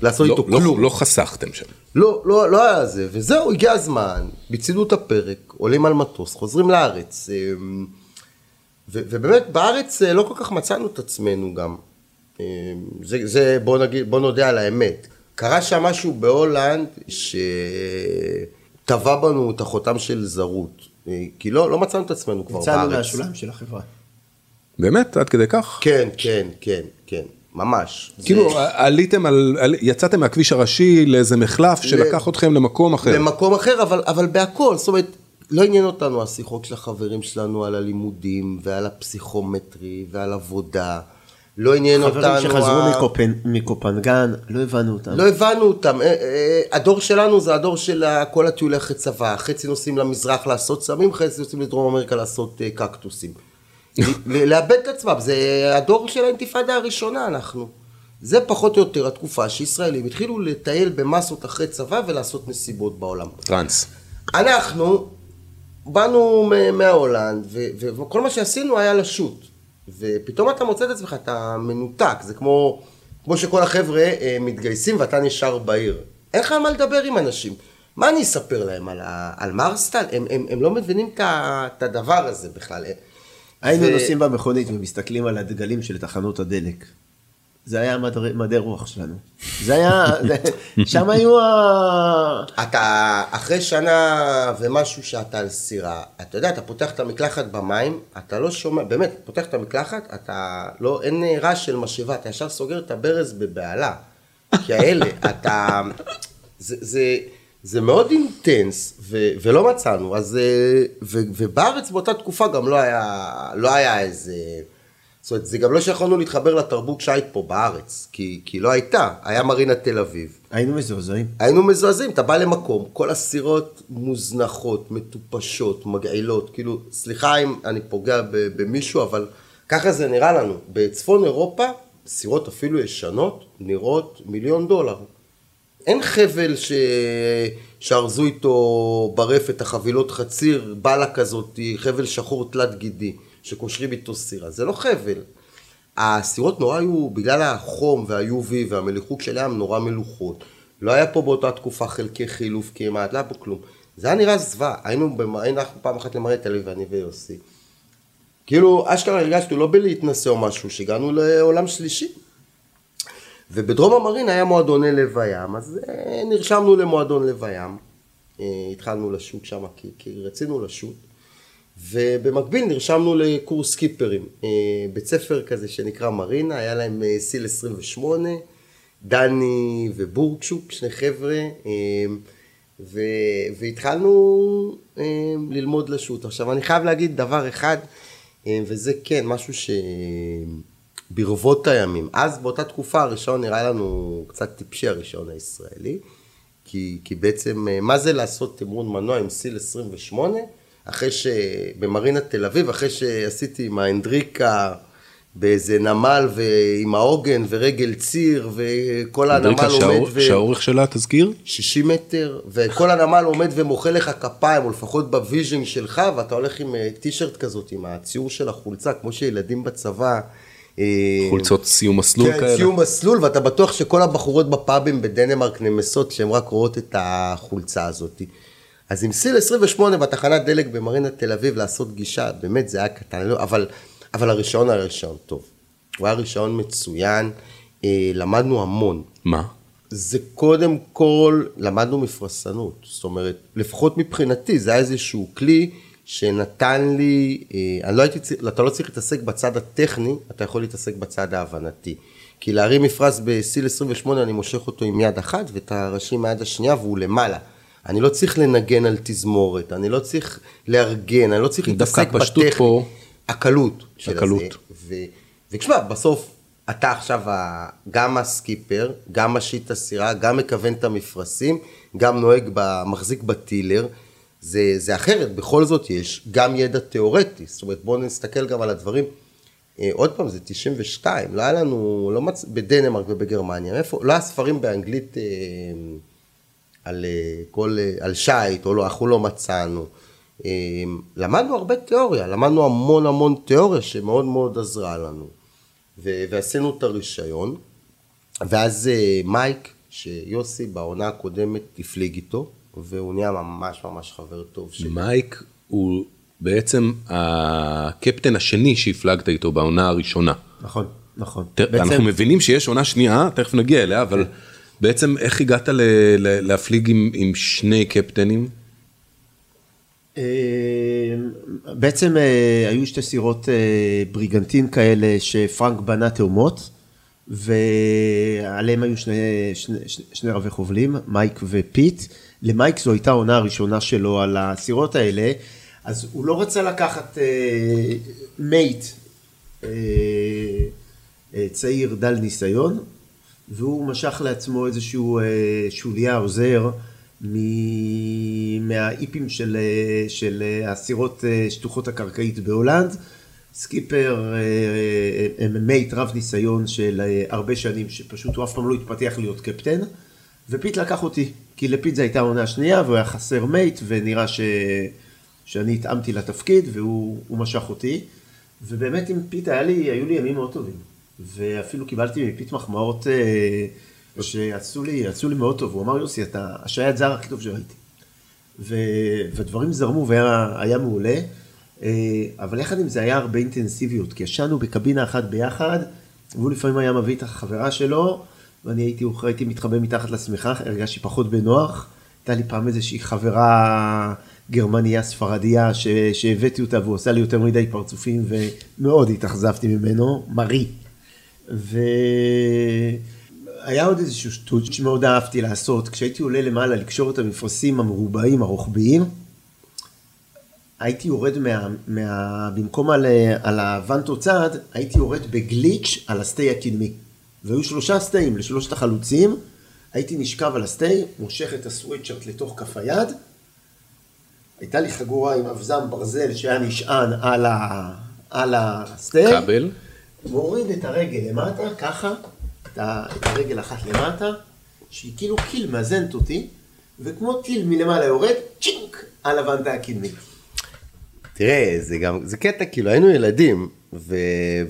לעשות לא- איתו לא- כלום. לא חסכתם שם. לא, לא, לא היה זה, וזהו, הגיע הזמן, ביצענו את הפרק, עולים על מטוס, חוזרים לארץ, אמ, ו- ובאמת בארץ אה, לא כל כך מצאנו את עצמנו גם. אה, זה, זה בוא נגיד, בוא נודה על האמת. קרה שם משהו בהולנד שטבע בנו את החותם של זרות. אה, כי לא, לא מצאנו את עצמנו כבר יצאנו בארץ. מהשוליים של החברה. באמת? עד כדי כך? כן, כן, כן, כן, ממש. כאילו זה- עליתם על, על- יצאתם מהכביש הראשי לאיזה מחלף שלקח אתכם למקום אחר. למקום אחר, אבל, אבל בהכל, זאת אומרת, לא עניין אותנו השיחות של החברים שלנו על הלימודים ועל הפסיכומטרי ועל עבודה. לא עניין אותנו... חברים שחזרו ה- מקופן- מקופנגן, לא הבנו אותם. לא הבנו אותם. אה, אה, הדור שלנו זה הדור של כל הטיולי אחרי צבא. חצי נוסעים למזרח לעשות סמים, חצי נוסעים לדרום אמריקה לעשות אה, קקטוסים. לאבד את עצמם, זה הדור של האינתיפאדה הראשונה אנחנו. זה פחות או יותר התקופה שישראלים התחילו לטייל במסות אחרי צבא ולעשות מסיבות בעולם. טראנס. אנחנו באנו מההולנד, וכל מה שעשינו היה לשוט. ופתאום אתה מוצא את עצמך, אתה מנותק, זה כמו, כמו שכל החבר'ה אה, מתגייסים ואתה נשאר בעיר. אין לך על מה לדבר עם אנשים. מה אני אספר להם על, ה- על מרסטל? הם, הם, הם לא מבינים את הדבר הזה בכלל. היינו נוסעים במכונית ומסתכלים על הדגלים של תחנות הדלק. זה היה מד- מדעי רוח שלנו. זה היה, *laughs* שם היו ה... אתה אחרי שנה ומשהו שאתה על סירה, אתה יודע, אתה פותח את המקלחת במים, אתה לא שומע, באמת, פותח את המקלחת, אתה לא, אין רעש של משאבה, אתה ישר סוגר את הברז בבהלה. כי האלה, אתה, זה, זה, זה מאוד אינטנס, ו, ולא מצאנו, אז, אה, ו, ובארץ באותה תקופה גם לא היה, לא היה איזה, זאת אומרת, זה גם לא שיכולנו להתחבר לתרבות שיט פה בארץ, כי, כי לא הייתה, היה מרינה תל אביב. היינו מזועזעים. היינו מזועזעים, אתה בא למקום, כל הסירות מוזנחות, מטופשות, מגעילות, כאילו, סליחה אם אני פוגע במישהו, אבל ככה זה נראה לנו. בצפון אירופה, סירות אפילו ישנות, נראות מיליון דולר. אין חבל ש... שארזו איתו ברפת החבילות חציר, בלה כזאת, חבל שחור תלת גידי, שקושרים איתו סירה, זה לא חבל. הסירות נורא היו, בגלל החום וה-UV של הים, נורא מלוכות. לא היה פה באותה תקופה חלקי חילוף כמעט, לא היה פה כלום. זה היה נראה זוועה, היינו, במ... היינו אנחנו פעם אחת למראה תל אביב, אני ויוסי. כאילו, אשכרה הרגשנו לא בלהתנסה או משהו, שהגענו לעולם שלישי. ובדרום המרין היה מועדוני לב הים, אז אה, נרשמנו למועדון לב הים. אה, התחלנו לשוט שם כי, כי רצינו לשוט. ובמקביל נרשמנו לקורס סקיפרים. אה, בית ספר כזה שנקרא מרינה, היה להם סיל 28, דני ובורקשוק, שני חבר'ה, ו, והתחלנו ללמוד לשוט. עכשיו, אני חייב להגיד דבר אחד, וזה כן, משהו ש... ברבות הימים. אז באותה תקופה הראשון נראה לנו קצת טיפשי הראשון הישראלי, כי, כי בעצם אה, מה זה לעשות תמרון מנוע עם סיל 28, אחרי ש... במרינת תל אביב, אחרי שעשיתי עם האנדריקה באיזה נמל ועם העוגן ורגל ציר וכל הנמל אנדריקה עומד ו... שהאורך שלה, תזכיר? 60 מטר, וכל הנמל עומד ומוחא לך כפיים, או לפחות ב vision שלך, ואתה הולך עם אה, טישרט כזאת, עם הציור של החולצה, כמו שילדים בצבא. אה, חולצות סיום מסלול כן, כאלה. סיום מסלול, ואתה בטוח שכל הבחורות בפאבים בדנמרק נמסות כשהן רק רואות את החולצה הזאת. אז עם סיל 28 בתחנת דלק במרינת תל אביב לעשות גישה, באמת זה היה קטן, לא, אבל, אבל הרישיון היה רישיון טוב. הוא היה רישיון מצוין, אה, למדנו המון. מה? זה קודם כל, למדנו מפרסנות. זאת אומרת, לפחות מבחינתי, זה היה איזשהו כלי שנתן לי, אה, אני לא הייתי אתה לא צריך להתעסק בצד הטכני, אתה יכול להתעסק בצד ההבנתי. כי להרים מפרש בסיל 28, אני מושך אותו עם יד אחת, ואת הראשים מהיד השנייה, והוא למעלה. אני לא צריך לנגן על תזמורת, אני לא צריך לארגן, אני לא צריך להתעסק בטכני. פה- הקלות של הקלות. הזה. ו... ותשמע, בסוף אתה עכשיו גם הסקיפר, גם משיט הסירה, גם מכוון את המפרשים, גם נוהג. מחזיק בטילר. זה, זה אחרת, בכל זאת יש גם ידע תיאורטי. זאת אומרת, בואו נסתכל גם על הדברים. אה, עוד פעם, זה 92, לא היה לנו, לא מצ... בדנמרק ובגרמניה, איפה? לא היה ספרים באנגלית אה, על אה, כל, אה, על שיט, או לא, אנחנו לא מצאנו. אה, למדנו הרבה תיאוריה, למדנו המון המון תיאוריה שמאוד מאוד עזרה לנו. ו- ועשינו את הרישיון, ואז אה, מייק, שיוסי בעונה הקודמת הפליג איתו, והוא נהיה ממש ממש חבר טוב שלי. מייק הוא בעצם הקפטן השני שהפלגת איתו בעונה הראשונה. נכון. נכון. תראה, בעצם- אנחנו מבינים שיש עונה שנייה, תכף נגיע אליה, אבל בעצם איך הגעת ל- ל- להפליג עם- עם שני קפטנים? אה, בעצם אה, היו שתי סירות אה, בריגנטין כאלה שפרנק בנה תאומות, ועליהם היו שני, שני, שני רבי חובלים, מייק ופיט. למייק זו הייתה העונה הראשונה שלו על הסירות האלה, אז הוא לא רצה לקחת אה, mate אה, אה, צעיר דל ניסיון, והוא משך לעצמו איזשהו אה, שוליה עוזר מ- מהאיפים של, אה, של אה, הסירות שטוחות הקרקעית בהולנד. סקיפר, mate רב ניסיון של הרבה שנים, שפשוט הוא אף פעם לא התפתח להיות קפטן, ופיט לקח אותי, כי לפיט זו הייתה העונה השנייה, והוא היה חסר mate, ונראה ש... שאני התאמתי לתפקיד, והוא הוא משך אותי. ובאמת עם פיט היה לי, היו לי ימים מאוד טובים. ואפילו קיבלתי מפיט מחמאות אה, שעשו לי, עשו לי מאוד טוב. הוא אמר, יוסי, אתה השעיית זר הכי טוב שראיתי. ו, ודברים זרמו והיה היה מעולה. אה, אבל יחד עם זה היה הרבה אינטנסיביות, כי ישנו בקבינה אחת ביחד, והוא לפעמים היה מביא את החברה שלו, ואני הייתי, הייתי מתחבא מתחת לשמיכה, הרגשתי פחות בנוח. הייתה לי פעם איזושהי חברה גרמניה ספרדיה ש, שהבאתי אותה והוא עשה לי יותר מדי פרצופים ומאוד התאכזבתי ממנו, מרי. והיה עוד איזשהו שטות שמאוד אהבתי לעשות, כשהייתי עולה למעלה לקשור את המפרשים המרובעים הרוחביים, הייתי יורד מה... מה במקום על, על הוונטו צד, הייתי יורד בגליץ' על הסטי הקדמי. והיו שלושה סטיים לשלושת החלוצים, הייתי נשכב על הסטי, מושך את הסוויצ'רט לתוך כף היד, הייתה לי חגורה עם אבזם ברזל שהיה נשען על, ה... על הסטי, כבל? מוריד את הרגל למטה, ככה, את, ה... את הרגל אחת למטה, שהיא כאילו קיל מאזנת אותי, וכמו טיל מלמעלה יורד, צ'ינק, על הוונטה הקדמית. תראה, זה גם, זה קטע, כאילו היינו ילדים, ו,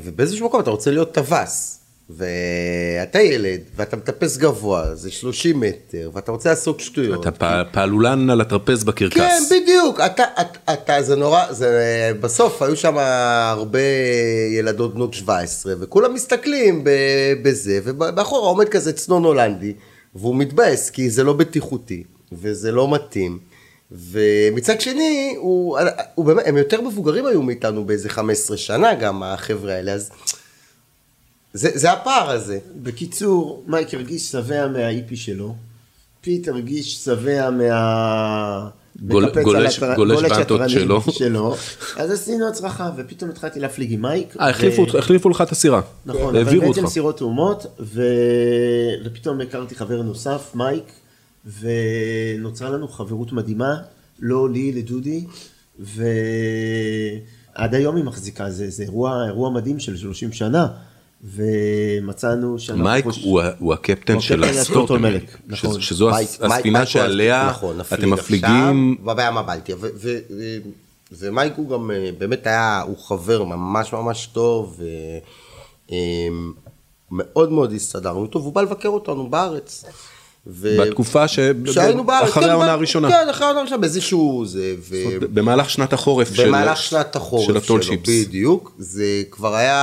ובאיזשהו מקום אתה רוצה להיות טווס, ואתה ילד, ואתה מטפס גבוה, זה 30 מטר, ואתה רוצה לעשות שטויות. אתה פע- פעלולן על הטרפז בקרקס. כן, בדיוק, אתה, אתה, אתה, זה נורא, זה, בסוף היו שם הרבה ילדות בנות 17, וכולם מסתכלים ב, בזה, ובאחורה עומד כזה צנון הולנדי, והוא מתבאס, כי זה לא בטיחותי, וזה לא מתאים. ומצד שני, הוא, הוא באמת, הם יותר מבוגרים היו מאיתנו באיזה 15 שנה גם, החבר'ה האלה, אז זה, זה הפער הזה. בקיצור, מייק הרגיש שבע מהאיפי שלו, פיט הרגיש שבע מה... גול- גולש- הטר- גולש גולש הטרנים שלו. *laughs* שלו. אז עשינו הצרחה, ופתאום התחלתי להפליג עם מייק. אה, החליפו ו- החליפו לך את הסירה. נכון, אבל בעצם אותך. סירות תאומות, ו... ופתאום הכרתי חבר נוסף, מייק, ונוצרה לנו חברות מדהימה, לא לי, לדודי, ועד היום היא מחזיקה, זה, זה אירוע, אירוע מדהים של 30 שנה, ומצאנו שאנחנו... מייק חוש- הוא הוא הקפטן של הסטורטמלק, נכון. שז- שזו מייק- הס- מייק- הספינה מייק שעליה נכון, אתם מפליגים. עכשיו בבים הבלטיה. ו- ו- ו- ומייק הוא גם אה, באמת היה, הוא חבר ממש ממש טוב, ומאוד מאוד הסתדרנו טוב, הוא בא לבקר אותנו בארץ. ו- בתקופה ש... שהיינו בארץ, אחרי כן, העונה ב- הראשונה. כן, אחרי העונה הראשונה, באיזשהו זה, ו... במהלך שנת החורף של- במהלך שנת החורף של שלו, הטול שיפס. בדיוק, זה כבר היה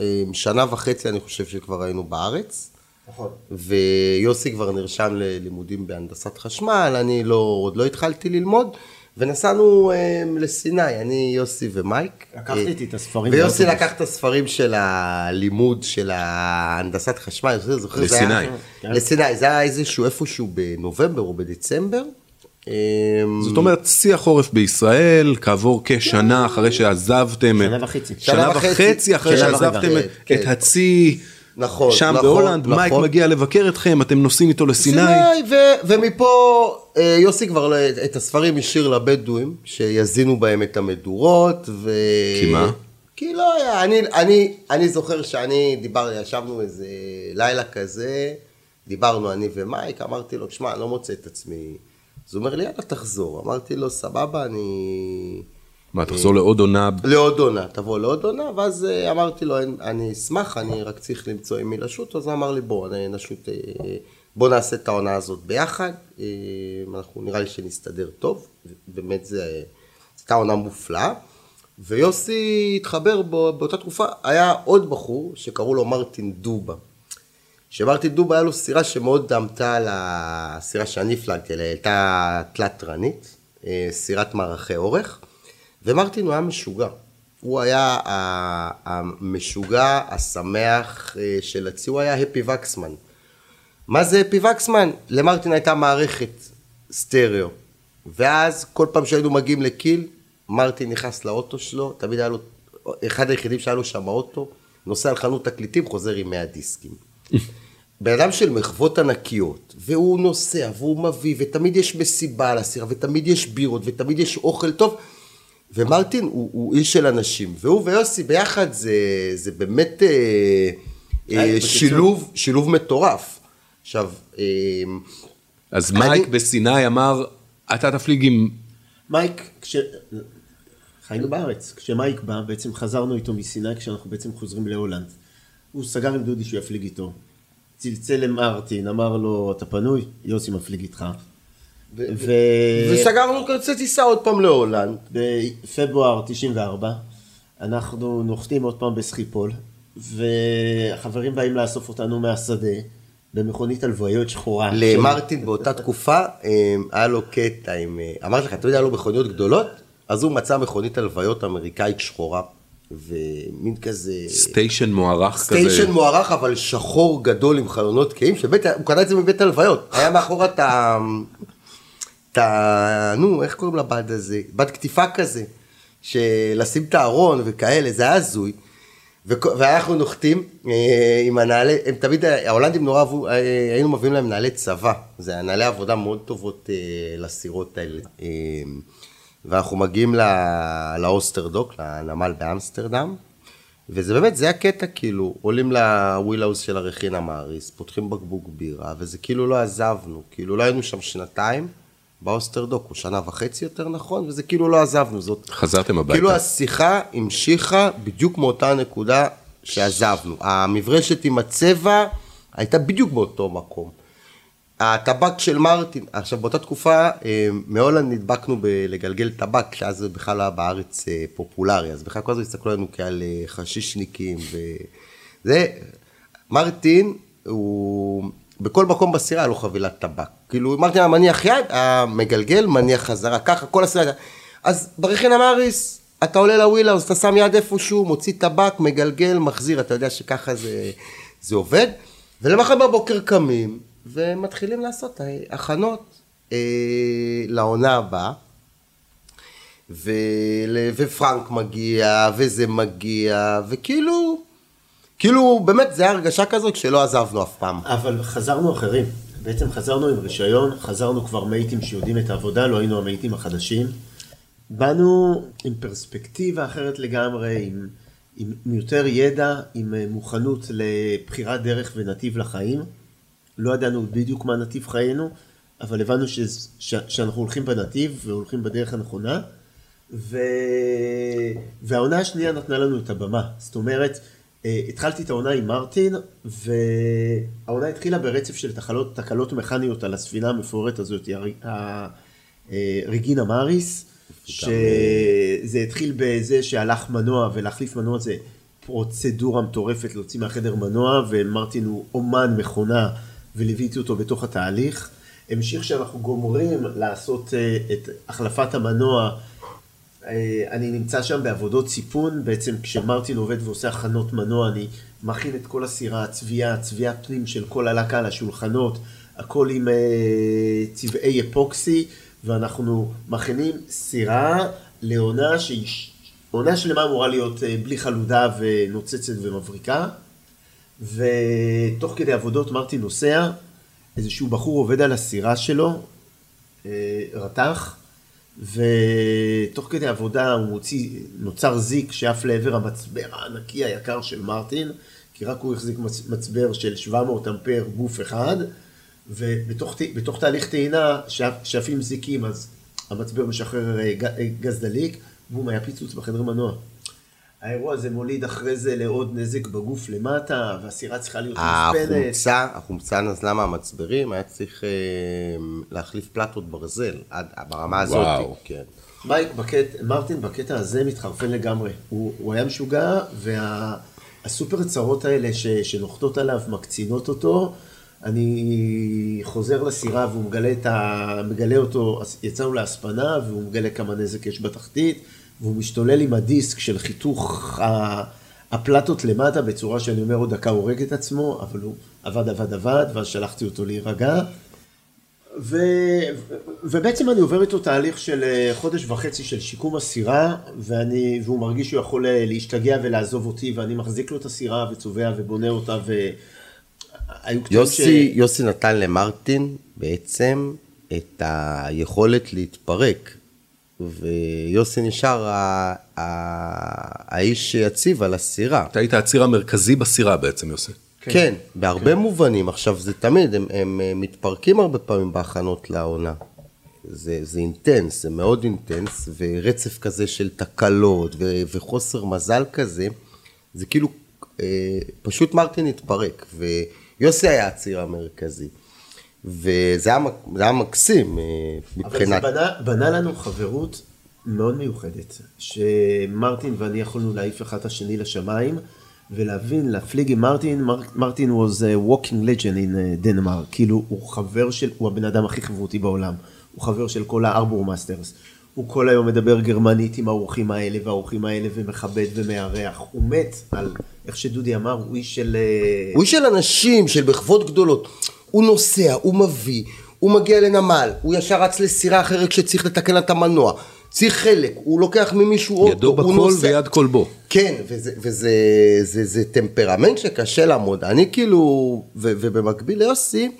אה, שנה וחצי אני חושב שכבר היינו בארץ. נכון. ויוסי כבר נרשם ללימודים בהנדסת חשמל, אני לא, עוד לא התחלתי ללמוד, ונסענו אה, לסיני, אני, יוסי ומייק. לקחתי אה, איתי את הספרים ויוסי. לקח את הספרים של הלימוד של ההנדסת חשמל, אני זוכר, זוכר, זה היה- לסיני. כן. לסיני, זה היה איזשהו איפשהו בנובמבר או בדצמבר. אה, זאת אומרת, שיא החורף בישראל, כעבור כשנה אחרי שעזבתם... שנה וחצי. שנה וחצי, אחרי שנה שעזבתם את- כן. את הצי. נכון, שם נכון, בהולנד, מייק נכון. מגיע לבקר אתכם, אתם נוסעים איתו לסיני. סיני, ו- ומפה אה, יוסי כבר לא- את הספרים השאיר לבדואים, שיזינו בהם את המדורות, ו... כי מה? כי לא היה, אני, אני, אני זוכר שאני דיבר, ישבנו איזה לילה כזה, דיברנו אני ומייק, אמרתי לו, שמע, אני לא מוצא את עצמי. אז הוא אומר לי, יאללה, תחזור. אמרתי לו, סבבה, אני... מה, תחזור לעוד עונה? לעוד עונה, תבוא לעוד עונה, ואז אה, אמרתי לו, "אין- אני אשמח, אני רק צריך למצוא עם מי לשוט, אז אמר לי, בוא, נשוט, אה, בוא נעשה את העונה הזאת ביחד, אה, אנחנו נראה לי שנסתדר טוב, באמת זו הייתה עונה מופלאה, ויוסי התחבר בו, באותה תקופה, היה עוד בחור שקראו לו מרטין דובה. שמרטין דובה היה לו סירה שמאוד דמתה על הסירה שאני הפלגתי אליה, הייתה תלת-רנית, סירת מערכי אורך, ומרטין הוא היה משוגע. הוא היה המשוגע, השמח אה, של הצי, הוא היה הפי וקסמן. מה זה הפי וקסמן? למרטין הייתה מערכת סטריאו. ואז כל פעם שהיינו מגיעים לקיל, מרטין נכנס לאוטו שלו, תמיד היה לו, אחד היחידים שהיה לו שם האוטו, נוסע על חנות תקליטים, חוזר עם 100 דיסקים. *laughs* בן אדם של מחוות ענקיות, והוא נוסע, והוא מביא, ותמיד יש מסיבה על הסירה, ותמיד יש בירות, ותמיד יש אוכל טוב, ומרטין הוא, הוא איש של אנשים, והוא ויוסי ביחד זה, זה באמת אה, אה, שילוב, שילוב מטורף. עכשיו, אה, אז מייק בסיני אמר, אתה תפליג עם... מייק, כש... חיינו בארץ, כשמייק בא, בעצם חזרנו איתו מסיני כשאנחנו בעצם חוזרים להולנד. הוא סגר עם דודי שהוא יפליג איתו. צלצל למרטין, אמר לו, אתה פנוי? יוסי מפליג איתך. ו... וסגרנו כרטיסי טיסה עוד פעם להולנד. בפברואר 94, אנחנו נוחתים עוד פעם בסחיפול, והחברים באים לאסוף אותנו מהשדה. במכונית הלוויות שחורה. למרטין באותה תקופה אה, היה לו קטע עם, אה, אמרתי לך, אתה יודע, היה לו מכוניות גדולות, אז הוא מצא מכונית הלוויות אמריקאית שחורה, ומין כזה... סטיישן מוערך כזה. סטיישן מוערך, אבל שחור גדול עם חלונות קהים, שבית, הוא קנה את זה מבית הלוויות. היה מאחורה את ה... ה... נו, איך קוראים לבד הזה? בד קטיפה כזה, שלשים את הארון וכאלה, זה היה הזוי. ואנחנו נוחתים אה, עם הנעלי, הם תמיד, ההולנדים נורא אהבו, אה, היינו מביאים להם נעלי צבא, זה היה נעלי עבודה מאוד טובות אה, לסירות האלה. ואנחנו מגיעים לאוסטרדוק, לנמל באמסטרדם, וזה באמת, זה הקטע, כאילו, עולים ל wheelhouse של ה Regina Maris, פותחים בקבוק בירה, וזה כאילו לא עזבנו, כאילו לא היינו שם שנתיים. באוסטרדוק, הוא שנה וחצי יותר נכון, וזה כאילו לא עזבנו, זאת... חזרתם הביתה. כאילו השיחה המשיכה בדיוק מאותה נקודה שעזבנו. המברשת עם הצבע הייתה בדיוק באותו מקום. הטבק של מרטין, עכשיו באותה תקופה אה, מהולנד נדבקנו בלגלגל טבק, שאז זה בכלל לא היה בארץ אה, פופולרי, אז בכלל כל הזמן הסתכלו עלינו כעל אה, חשישניקים וזה. מרטין הוא בכל מקום בסירה היה לו חבילת טבק. כאילו, אמרתי לה, מניח יד, המגלגל, מניח חזרה, ככה, כל הסירה. אז ברכין אמריס, אתה עולה לווילאוס, אתה שם יד איפשהו, מוציא טבק, מגלגל, מחזיר, אתה יודע שככה זה, זה עובד. ולמחר בבוקר קמים, ומתחילים לעשות הכנות אה, לעונה הבאה. ו... ופרנק מגיע, וזה מגיע, וכאילו, כאילו, באמת, זה היה הרגשה כזאת כשלא עזבנו אף פעם. אבל חזרנו אחרים. בעצם חזרנו עם רישיון, חזרנו כבר מייטים שיודעים את העבודה, לא היינו המייטים החדשים. באנו עם פרספקטיבה אחרת לגמרי, עם, עם, עם יותר ידע, עם אה, מוכנות לבחירת דרך ונתיב לחיים. לא ידענו בדיוק מה נתיב חיינו, אבל הבנו ש, ש, שאנחנו הולכים בנתיב והולכים בדרך הנכונה. ו... והעונה השנייה נתנה לנו את הבמה. זאת אומרת, התחלתי את העונה עם מרטין, והעונה התחילה ברצף של תקלות, תקלות מכניות על הספינה המפוארת הזאת, רגינה מאריס, שזה התחיל בזה שהלך מנוע, ולהחליף מנוע זה פרוצדורה מטורפת להוציא מהחדר מנוע, ומרטין הוא אומן מכונה, וליוויתי אותו בתוך התהליך. המשיך שאנחנו גומרים לעשות אה, את החלפת המנוע אה, אני נמצא שם בעבודות סיפון, בעצם כשמרטין עובד ועושה הכנות מנוע, אני מכין את כל הסירה, הצביעה, צביעת פנים של כל הלקה על השולחנות, הכל עם אה, צבעי אפוקסי, ואנחנו מכינים סירה לעונה שהיא, עונה שלמה אמורה להיות אה, בלי חלודה ונוצצת ומבריקה, ותוך כדי עבודות מרטין נוסע, איזשהו בחור עובד על הסירה שלו, רתח, ותוך כדי עבודה הוא מוציא, נוצר זיק שעף לעבר המצבר הענקי היקר של מרטין, כי רק הוא החזיק מצבר של 700 אמפר גוף אחד, ובתוך תהליך טעינה שעפים זיקים, אז המצבר משחרר אה, אה, גז דליק, בום, היה פיצוץ בחדר מנוע. האירוע הזה מוליד אחרי זה לעוד נזק בגוף למטה, והסירה צריכה להיות מוספנת. החומצה, החומצה נזלה מהמצברים, היה צריך אה, להחליף פלטות ברזל, עד, ברמה הזאת. וואו. כן. מייק, בקט, מרטין בקטע הזה מתחרפן לגמרי. הוא, הוא היה משוגע, והסופר צרות האלה ש, שנוחתות עליו מקצינות אותו. אני חוזר לסירה והוא מגלה, את ה, מגלה אותו, יצאנו להספנה והוא מגלה כמה נזק יש בתחתית, והוא משתולל עם הדיסק של חיתוך הפלטות למטה בצורה שאני אומר עוד דקה הורג את עצמו, אבל הוא עבד עבד עבד, ואז שלחתי אותו להירגע. ו... ובעצם אני עובר איתו תהליך של אה, חודש וחצי של שיקום הסירה, ואני... והוא מרגיש שהוא יכול אה, להשתגע ולעזוב אותי, ואני מחזיק לו את הסירה וצובע ובונה אותה, והיו קצת יוסי, יוסי נתן למרטין בעצם את היכולת להתפרק, ויוסי נשאר ה- ה- האיש שיציב על הסירה. אתה היית הציר המרכזי בסירה בעצם, יוסי. כן, כן בהרבה כן. מובנים. עכשיו, זה תמיד, הם, הם אה, מתפרקים הרבה פעמים בהכנות לעונה. זה, זה אינטנס, זה מאוד אינטנס, ורצף כזה של תקלות ו, וחוסר מזל כזה, זה כאילו, אה, פשוט מרטין התפרק, ויוסי היה הציר המרכזי. וזה היה, היה מקסים אה, אבל זה מבחינת... בנה, בנה לנו חברות מאוד מיוחדת, שמרטין ואני יכולנו להעיף אחד את השני לשמיים, ולהבין, להפליג עם מרטין, מר, מרטין was a walking legend in דנמרק, כאילו הוא חבר של, הוא הבן אדם הכי חברותי בעולם, הוא חבר של כל ה harbour masters, הוא כל היום מדבר גרמנית עם האורחים האלה והאורחים האלה ומכבד ומארח, הוא מת על, איך שדודי אמר, הוא איש של... אה, הוא איש של אנשים, של מחוות גדולות. הוא נוסע, הוא מביא, הוא מגיע לנמל, הוא ישר רץ לסירה אחרת כשצריך לתקן את המנוע. צריך חלק, הוא לוקח ממישהו אוטו, ידו בכל נוסע. ויד כל בו. כן, וזה, וזה זה, זה טמפרמנט שקשה לעמוד. אני כאילו, ו, ובמקביל ליוסי,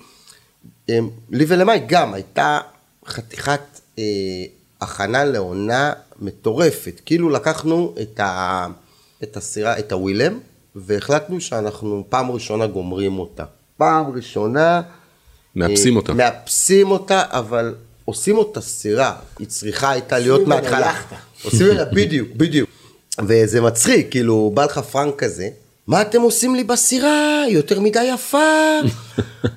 אמ, לי ולמאי גם הייתה חתיכת אה, הכנה לעונה מטורפת. כאילו לקחנו את, ה, את הסירה, את הווילם, והחלטנו שאנחנו פעם ראשונה גומרים אותה. פעם ראשונה... מאפסים אה, אותה. מאפסים אותה, אבל עושים אותה סירה. היא צריכה הייתה להיות מההתחלה. עושים ממנה, בדיוק, בדיוק. וזה מצחיק, כאילו, בא לך פרנק כזה, מה אתם עושים לי בסירה? היא יותר מדי יפה,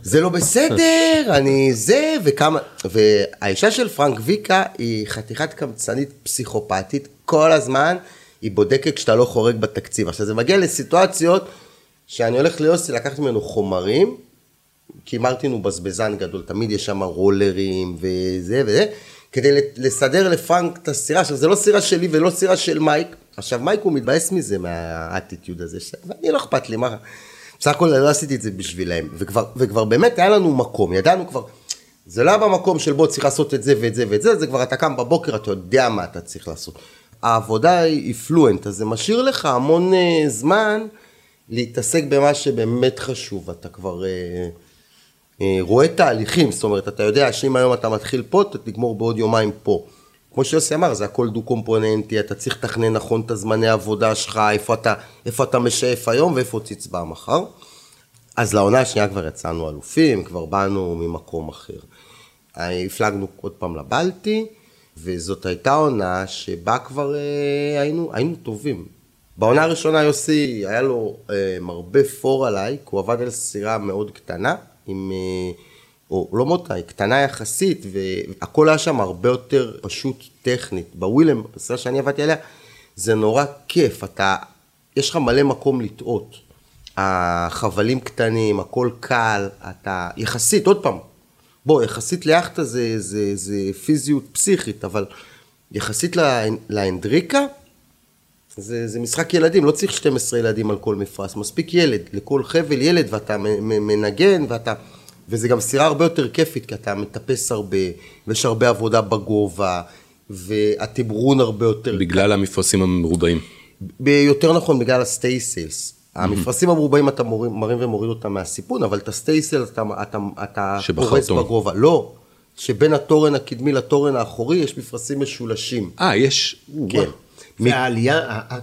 זה לא בסדר, אני זה, וכמה... והאישה של פרנק ויקה היא חתיכת קמצנית פסיכופתית, כל הזמן היא בודקת כשאתה לא חורג בתקציב. עכשיו, זה מגיע לסיטואציות שאני הולך ליוסי לקחת ממנו חומרים, כי מרטין הוא בזבזן גדול, תמיד יש שם רולרים וזה וזה, כדי לסדר לפרנק את הסירה. עכשיו, זה לא סירה שלי ולא סירה של מייק. עכשיו, מייק הוא מתבאס מזה, מהאטיטיוד הזה, ש... ואני לא אכפת לי, מה... בסך הכל לא עשיתי את זה בשבילהם. וכבר, וכבר באמת היה לנו מקום, ידענו כבר, זה לא היה במקום של בוא צריך לעשות את זה ואת זה ואת זה, זה כבר אתה קם בבוקר, אתה יודע מה אתה צריך לעשות. העבודה היא פלואנט, אז זה משאיר לך המון uh, זמן להתעסק במה שבאמת חשוב, אתה כבר... Uh, רואה תהליכים, זאת אומרת, אתה יודע שאם היום אתה מתחיל פה, אתה תגמור בעוד יומיים פה. כמו שיוסי אמר, זה הכל דו-קומפוננטי, אתה צריך לתכנן נכון את הזמני העבודה שלך, איפה אתה, איפה אתה משאף היום ואיפה תצבע מחר. אז לעונה השנייה כבר יצאנו אלופים, כבר באנו ממקום אחר. הפלגנו עוד פעם לבלטי, וזאת הייתה עונה שבה כבר אה, היינו, היינו טובים. בעונה הראשונה יוסי, היה לו אה, הרבה פור עליי, כי הוא עבד על סירה מאוד קטנה, עם, או לא מוטה, היא קטנה יחסית, והכל היה שם הרבה יותר פשוט טכנית. בווילם, בסדר שאני עבדתי עליה, זה נורא כיף, אתה, יש לך מלא מקום לטעות. החבלים קטנים, הכל קל, אתה, יחסית, עוד פעם, בוא, יחסית ליאכטה זה, זה, זה פיזיות פסיכית, אבל יחסית לאנדריקה, זה, זה משחק ילדים, לא צריך 12 ילדים על כל מפרש, מספיק ילד, לכל חבל ילד ואתה מנגן ואתה, וזה גם סירה הרבה יותר כיפית כי אתה מטפס הרבה, ויש הרבה עבודה בגובה, והתמרון הרבה יותר... בגלל המפרשים המרובעים. יותר נכון, בגלל הסטי סיילס. המפרשים המרובעים אתה מורים, מרים ומוריד אותם מהסיפון, אבל את הסטי סיילס אתה, אתה, אתה פורס בגובה. לא, שבין התורן הקדמי לתורן האחורי יש מפרשים משולשים. אה, יש... כן. והעלייה,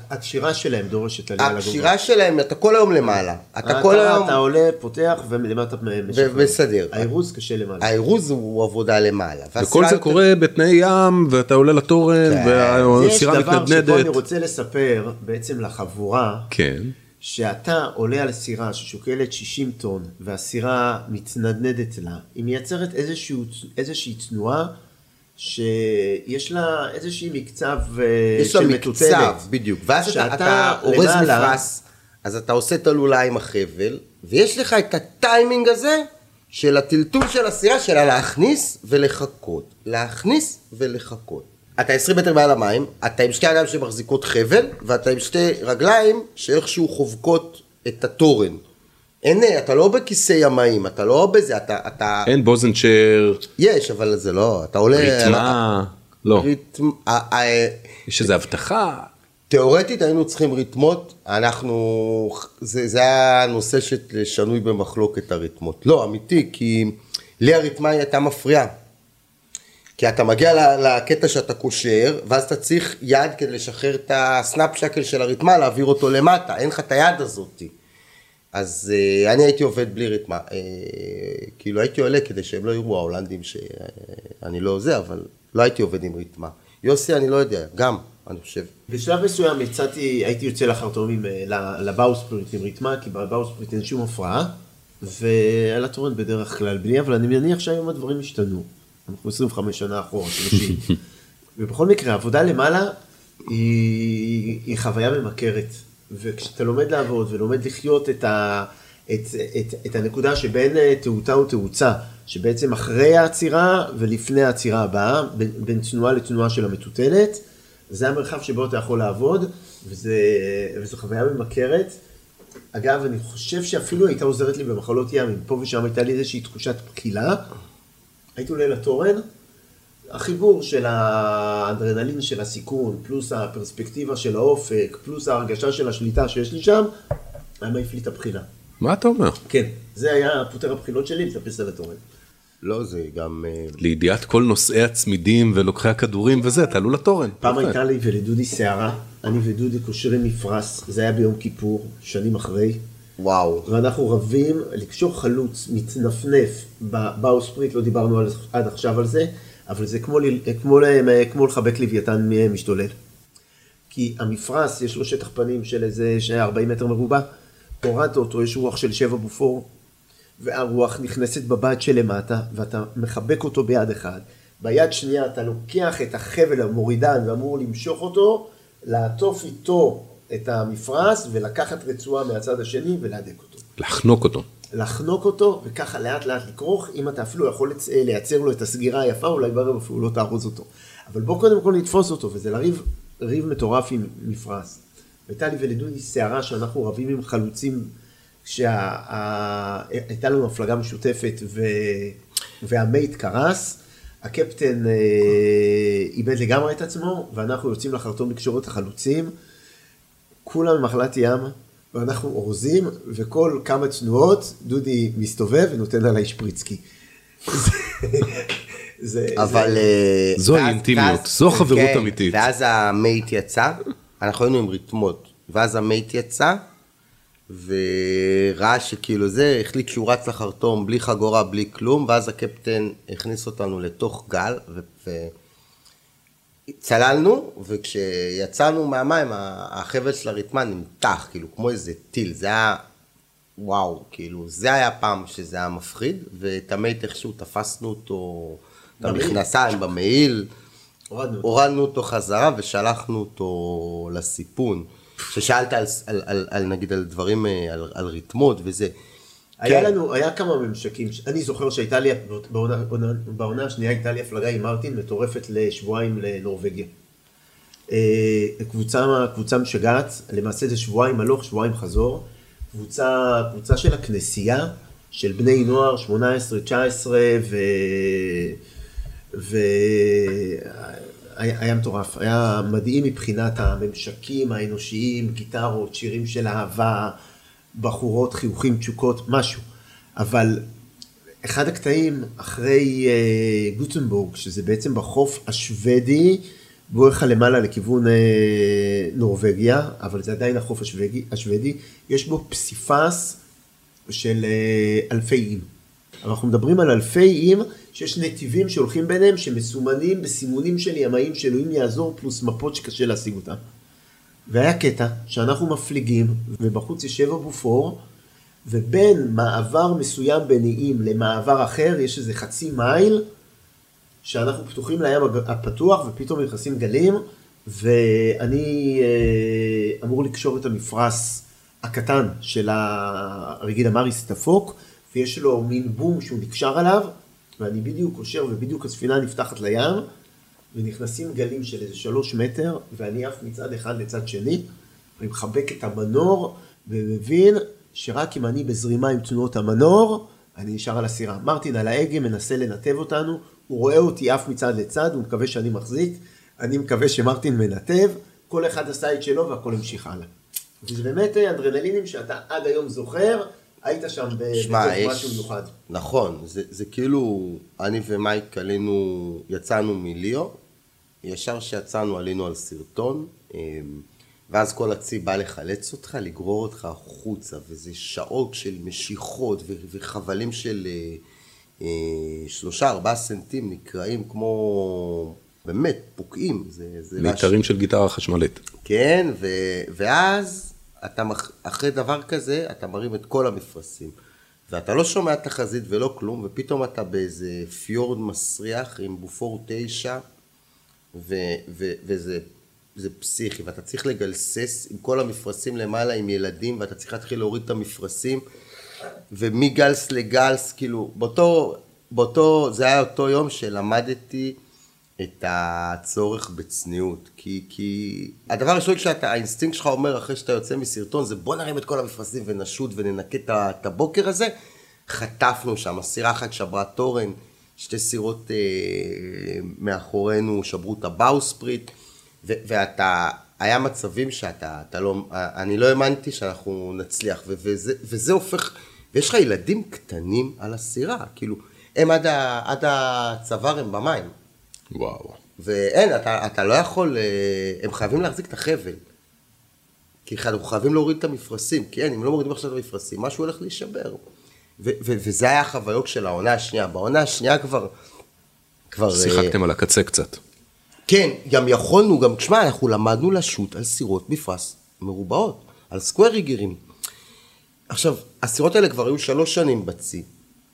הקשירה שלהם דורשת עלייה לגובה. הקשירה שלהם, אתה כל היום למעלה. אתה אתה, כל היום... אתה עולה, פותח ולמטה משחרר. ומסדר. האירוז קשה למעלה. האירוז הוא עבודה למעלה. וכל זה קורה בתנאי ים, ואתה עולה לתורן, כן. יש והסירה דבר שבו מתנדנדת. אני רוצה לספר בעצם לחבורה, כן. שאתה עולה על סירה ששוקלת 60 טון, והסירה מתנדנדת לה, היא מייצרת איזשהו, איזושהי תנועה שיש לה איזושהי מקצב אה, יש לה מקצב. בדיוק. ואז אתה, אתה אורז מפרש, אז אתה עושה את הלולה עם החבל, ויש לך את הטיימינג הזה של הטלטול של הסירה שלה להכניס ולחכות. להכניס ולחכות. אתה 20 מטר מעל המים, אתה עם שתי ידיים שמחזיקות חבל, ואתה עם שתי רגליים שאיכשהו חובקות את התורן. אין, אתה לא בכיסא ימאים, אתה לא בזה, אתה, אתה, אין בוזנצ'ר, יש, אבל זה לא, אתה עולה, ריתמה, לא. ריתמ... ה- ה- יש איזו הבטחה. תיאורטית היינו צריכים ריתמות, אנחנו, זה, זה היה נושא ששנוי במחלוקת הרתמות. לא, אמיתי, כי לי הרתמה הייתה מפריעה. כי אתה מגיע לקטע שאתה קושר, ואז אתה צריך יד כדי לשחרר את הסנאפ שקל של הרתמה, להעביר אותו למטה, אין לך את היד הזאתי. אז אה, אני הייתי עובד בלי רתמה. אה, כאילו הייתי עולה כדי שהם לא יראו ההולנדים שאני לא זה, אבל לא הייתי עובד עם רתמה. יוסי, אני לא יודע, גם, אני חושב. בשלב מסוים יצאתי, הייתי יוצא לחרטום עם, אה, ל- לבאוספריט עם ריתמה, כי בבאוספריט אין שום הפרעה, ועל התורן בדרך כלל בלי, אבל אני מניח שהיום הדברים השתנו. אנחנו 25 שנה אחורה, 30. *laughs* ובכל מקרה, עבודה למעלה היא, היא חוויה ממכרת. וכשאתה לומד לעבוד ולומד לחיות את, ה, את, את, את הנקודה שבין אה, תאותה ותאוצה, שבעצם אחרי העצירה ולפני העצירה הבאה, בין, בין תנועה לתנועה של המטוטלת, זה המרחב שבו אתה יכול לעבוד, וזה, וזו חוויה ממכרת. אגב, אני חושב שאפילו הייתה עוזרת לי במחלות ים, אם פה ושם הייתה לי איזושהי תחושת בקילה. הייתי עולה לתורן, החיבור של האדרנלין של הסיכון, פלוס הפרספקטיבה של האופק, פלוס ההרגשה של השליטה שיש לי שם, היה מעיף לי את הבחינה. מה אתה אומר? כן, זה היה פותר הבחינות שלי, לטפס על התורן. לא, זה גם... אה, לידיעת כל נושאי הצמידים ולוקחי הכדורים וזה, תעלו לתורן. פעם יפה. הייתה לי ולדודי שערה, אני ודודי קושרים מפרש, זה היה ביום כיפור, שנים אחרי, וואו. ואנחנו רבים לקשור חלוץ מתנפנף בבאוספריט, לא דיברנו על, עד עכשיו על זה, אבל זה כמו, ל- כמו, ל- כמו לחבק לוויתן משתולל. כי המפרש יש לו שטח פנים של איזה 40 מטר מרובע, הורדת אותו, יש רוח של שבע בופור, והרוח נכנסת בבד שלמטה, ואתה מחבק אותו ביד אחד. ביד שנייה אתה לוקח את החבל המורידן ואמור למשוך אותו, לעטוף איתו את המפרש ולקחת רצועה מהצד השני ולהדק אותו. לחנוק אותו. לחנוק אותו וככה לאט לאט לכרוך, אם אתה אפילו יכול לצ- לייצר לו את הסגירה היפה, אולי בערב אפילו לא תארוז אותו. אבל בוא קודם כל נתפוס אותו, וזה לריב ריב מטורף עם מפרש. הייתה לי ולדודי סערה שאנחנו רבים עם חלוצים, כשהייתה לנו הפלגה משותפת ו... והמייט קרס, הקפטן אה, איבד לגמרי את עצמו, ואנחנו יוצאים לחרטום לקשור את החלוצים. כולם במחלת ים, ואנחנו אורזים, וכל כמה תנועות דודי מסתובב ונותן עליי שפריצקי. זה- זה, אבל... אה, זוהי ואז- אינטימיות, ואז- זו חברות כן, אמיתית. ואז המייט יצא, אנחנו היינו עם רתמות, ואז המייט יצא, וראה שכאילו זה, החליט שהוא רץ לחרטום בלי חגורה, בלי כלום, ואז הקפטן הכניס אותנו לתוך גל, ו... צללנו, וכשיצאנו מהמים, החבל של הרתמה נמתח, כאילו, כמו איזה טיל, זה היה, וואו, כאילו, זה היה פעם שזה היה מפחיד, ואת המייט איכשהו תפסנו אותו, את. המכנסיים במעיל, הורדנו. הורדנו אותו חזרה ושלחנו אותו לסיפון. ששאלת על, על, על, על נגיד על דברים, אה, על, על ריתמות וזה. היה כן. לנו, היה כמה ממשקים, אני זוכר שהייתה לי, בעונה, השנייה הייתה לי הפלגה עם מרטין מטורפת לשבועיים לנורבגיה. אה, קבוצה, קבוצה משגעת, למעשה זה שבועיים הלוך, שבועיים חזור. קבוצה, קבוצה של הכנסייה, של בני נוער, 18, 19, ו... ו... היה, היה מטורף, היה מדהים מבחינת הממשקים האנושיים, גיטרות, שירים של אהבה, בחורות, חיוכים, תשוקות, משהו. אבל אחד הקטעים אחרי אה, גוטנבורג, שזה בעצם בחוף השוודי, בואכה למעלה לכיוון אה, נורבגיה, אבל זה עדיין החוף השוודי, השוודי. יש בו פסיפס של אה, אלפי. אבל אנחנו מדברים על אלפי איים שיש נתיבים שהולכים ביניהם שמסומנים בסימונים של ימאים שאלוהים יעזור פלוס מפות שקשה להשיג אותם. והיה קטע שאנחנו מפליגים ובחוץ יש שבע בופור ובין מעבר מסוים איים למעבר אחר יש איזה חצי מייל שאנחנו פתוחים לים הפתוח ופתאום נכנסים גלים ואני אה, אמור לקשור את המפרש הקטן של הרגיל המריס דפוק ויש לו מין בום שהוא נקשר עליו ואני בדיוק קושר ובדיוק הספינה נפתחת לים ונכנסים גלים של איזה שלוש מטר ואני עף מצד אחד לצד שני אני מחבק את המנור ומבין שרק אם אני בזרימה עם תנועות המנור אני נשאר על הסירה. מרטין על ההגה מנסה לנתב אותנו הוא רואה אותי עף מצד לצד, הוא מקווה שאני מחזיק, אני מקווה שמרטין מנתב, כל אחד עשה את שלו והכל המשיך הלאה. וזה באמת אנדרנלינים שאתה עד היום זוכר, היית שם בתוך משהו מיוחד. נכון, זה, זה כאילו, אני ומייק עלינו, יצאנו מליאו, ישר שיצאנו עלינו על סרטון, אמ, ואז כל הצי בא לחלץ אותך, לגרור אותך החוצה, וזה שעות של משיכות וחבלים של... אה, אה, שלושה ארבעה סנטים נקראים כמו באמת פוקעים. זה, זה מיתרים של גיטרה חשמלית. כן, ו, ואז אתה, אחרי דבר כזה, אתה מרים את כל המפרשים. ואתה לא שומע תחזית ולא כלום, ופתאום אתה באיזה פיורד מסריח עם בופור תשע, ו, ו, וזה זה פסיכי, ואתה צריך לגלסס עם כל המפרשים למעלה עם ילדים, ואתה צריך להתחיל להוריד את המפרשים. ומגלס לגלס, כאילו, באותו, באותו, זה היה אותו יום שלמדתי את הצורך בצניעות. כי, כי הדבר הראשון שאתה, האינסטינקט שלך אומר אחרי שאתה יוצא משרטון זה בוא נרים את כל המפרשים ונשוט וננקה את הבוקר הזה. חטפנו שם, סירה אחת שברה תורן, שתי סירות אה, מאחורינו שברו את ה bowsprit, ו- ואתה, היה מצבים שאתה, אתה לא, אני לא האמנתי שאנחנו נצליח, ו- וזה, וזה הופך... ויש לך ילדים קטנים על הסירה, כאילו, הם עד, ה, עד הצוואר הם במים. וואו. ואין, אתה, אתה לא יכול, אה, הם חייבים להחזיק את החבל. כי אנחנו חייבים להוריד את המפרשים, כי אין, אם לא מורידים עכשיו את המפרשים, משהו הולך להישבר. ו- ו- וזה היה החוויות של העונה השנייה. בעונה השנייה כבר... כבר... שיחקתם uh, על הקצה קצת. כן, גם יכולנו, גם, תשמע, אנחנו למדנו לשוט על סירות מפרש מרובעות, על סקווריגרים. עכשיו, הסירות האלה כבר היו שלוש שנים בצי,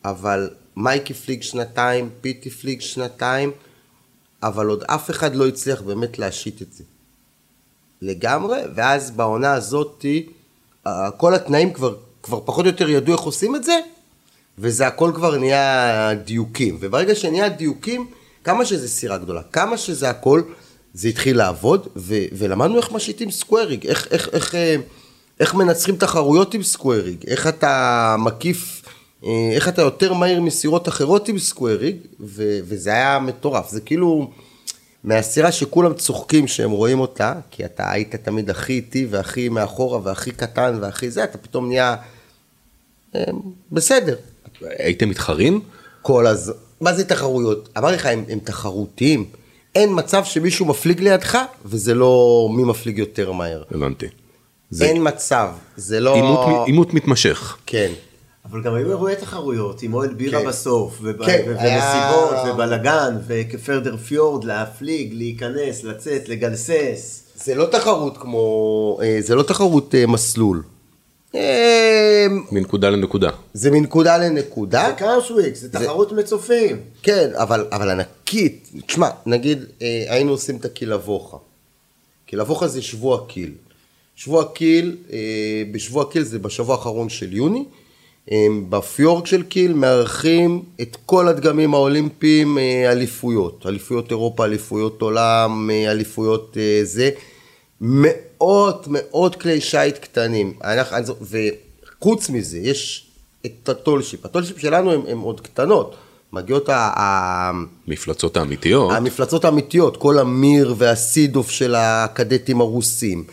אבל מייקי פליג שנתיים, פיטי פליג שנתיים, אבל עוד אף אחד לא הצליח באמת להשית את זה. לגמרי, ואז בעונה הזאתי, כל התנאים כבר, כבר פחות או יותר ידעו איך עושים את זה, וזה הכל כבר נהיה דיוקים. וברגע שנהיה דיוקים, כמה שזה סירה גדולה, כמה שזה הכל, זה התחיל לעבוד, ו- ולמדנו איך משיתים סקוויריג, איך, איך, איך, איך, איך מנצחים תחרויות עם סקוויריג, איך אתה מקיף, אה, איך אתה יותר מהיר מסירות אחרות עם סקוויריג, ו- וזה היה מטורף, זה כאילו מהסירה שכולם צוחקים שהם רואים אותה, כי אתה היית תמיד הכי איטי והכי מאחורה והכי קטן והכי זה, אתה פתאום נהיה אה, בסדר. הייתם מתחרים? כל הז... מה זה תחרויות? אמרתי לך, הם, הם תחרותיים. אין מצב שמישהו מפליג לידך, וזה לא מי מפליג יותר מהר. הבנתי. זה... אין מצב, זה לא... עימות מתמשך. כן. אבל גם היו אירועי תחרות עם אוהל בירה כן. בסוף, וב... כן, ומסיבות, היה... ובלאגן, וכפרדר פיורד, להפליג, להיכנס, לצאת, לגלסס. זה לא תחרות כמו, אה, זה לא תחרות אה, מסלול. אה, מנקודה לנקודה. זה מנקודה לנקודה. זה קראושוויק, זה תחרות. מצופים. כן, אבל, אבל ענקית. תשמע, נגיד היינו עושים את הקילבוכה. קילבוכה זה שבוע קיל. שבוע קיל, אה, בשבוע קיל זה בשבוע האחרון של יוני, אה, בפיורק של קיל מארחים את כל הדגמים האולימפיים אה, אליפויות, אליפויות אירופה, אליפויות עולם, אליפויות זה, מאות מאות כלי שיט קטנים, וחוץ מזה יש את הטולשיפ, הטולשיפ שלנו הן עוד קטנות, מגיעות ה... מפלצות האמיתיות. המפלצות האמיתיות, כל המיר והסידוף של הקדטים הרוסים.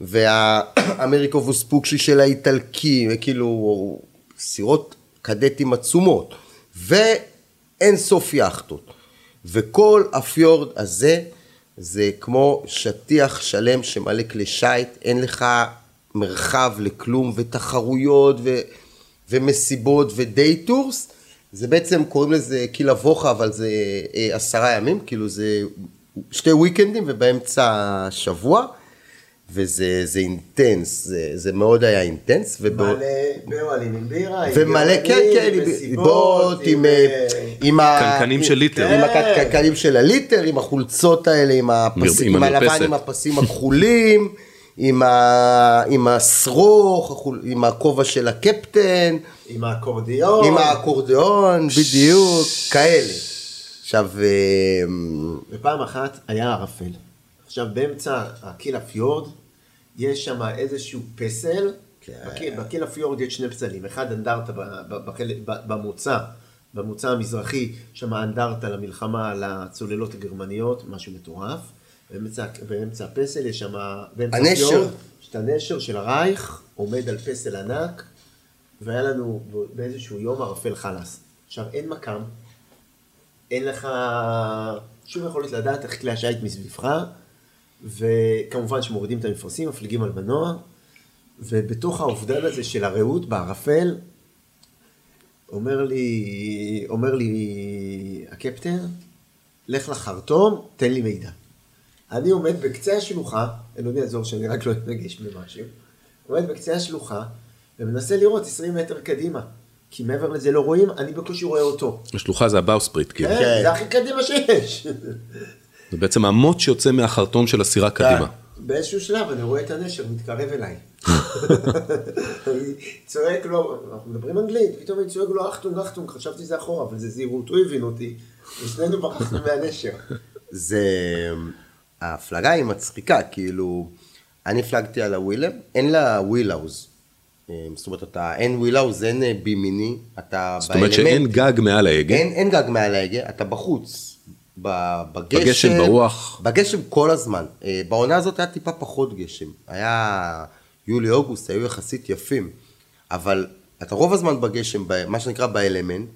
והאמריקו וספוקשי של האיטלקי, כאילו סירות קדטים עצומות, ואין סוף יאכטות. וכל הפיורד הזה זה כמו שטיח שלם שמלא כלי שיט, אין לך מרחב לכלום, ותחרויות, ו, ומסיבות, ו day tours. זה בעצם, קוראים לזה Kieler Woche, אבל זה אה, עשרה ימים, כאילו זה שתי וויקנדים ובאמצע השבוע. וזה זה intense, זה, זה מאוד היה intense. ובא... מלא באוהלים עם בירה, עם ומלא, כן, כן, מסיבות, עם, אה, עם ה... קנקנים של ליטר. עם הקנקנים של הליטר, עם החולצות האלה, עם הפסים, עם עם הלבן. עם הפסים הכחולים, *laughs* עם, ה... עם השרוך, עם הכובע של הקפטן, עם האקורדיון. עם האקורדיאון, בדיוק, כאלה. עכשיו, אה, ופעם אחת היה ערפל. עכשיו באמצע הקילה פיורד, יש שם איזשהו פסל, בקיל- בקילה פיורד יש שני פסלים, אחד אנדרטה במוצא, במוצא המזרחי, שם אנדרטה למלחמה על הצוללות הגרמניות, משהו מטורף, באמצע, באמצע הפסל יש שם, באמצע הנשר. הפיורד, יש את הנשר של הרייך, עומד על פסל ענק, והיה לנו באיזשהו יום ערפל חלאס. עכשיו אין מקם, אין לך שום יכולת לדעת איך כלי השיט מסביבך, וכמובן שמורידים את המפרשים, מפליגים על מנוע, ובתוך האובדן הזה של הרעות בערפל, אומר לי, אומר לי הקפטן, לך לחרטום, תן לי מידע. אני עומד בקצה השלוחה, אלוהים יעזור שאני רק לא אתנגש במשהו, עומד בקצה השלוחה, ומנסה לראות 20 מטר קדימה. כי מעבר לזה לא רואים, אני בקושי רואה אותו. השלוחה זה הבאוספריט, כאילו. כן, זה הכי קדימה שיש. זה בעצם המוט שיוצא מהחרטום של הסירה קדימה. באיזשהו שלב אני רואה את הנשר מתקרב אליי. *laughs* אני צועק לו, אנחנו מדברים אנגלית, פתאום אני צועק לו Achtung Achtung, חשבתי זה אחורה, אבל זה זהירות, הוא הבין אותי, ושנינו ברחנו מהנשר. זה... ההפלגה היא מצחיקה, כאילו, אני הפלגתי על הווילם, אין לה wheelhouse. זאת אומרת, אתה, אין wheelhouse, אין אה, bimini, אתה זאת אומרת שאין גג מעל ההגה. אין, אין גג מעל ההגה, אתה בחוץ, בגשם, בגשם, ברוח. בגשם כל הזמן. אה, בעונה הזאת היה טיפה פחות גשם, היה יולי-אוגוסט, היו יחסית יפים, אבל אתה רוב הזמן בגשם, מה שנקרא באלמנט,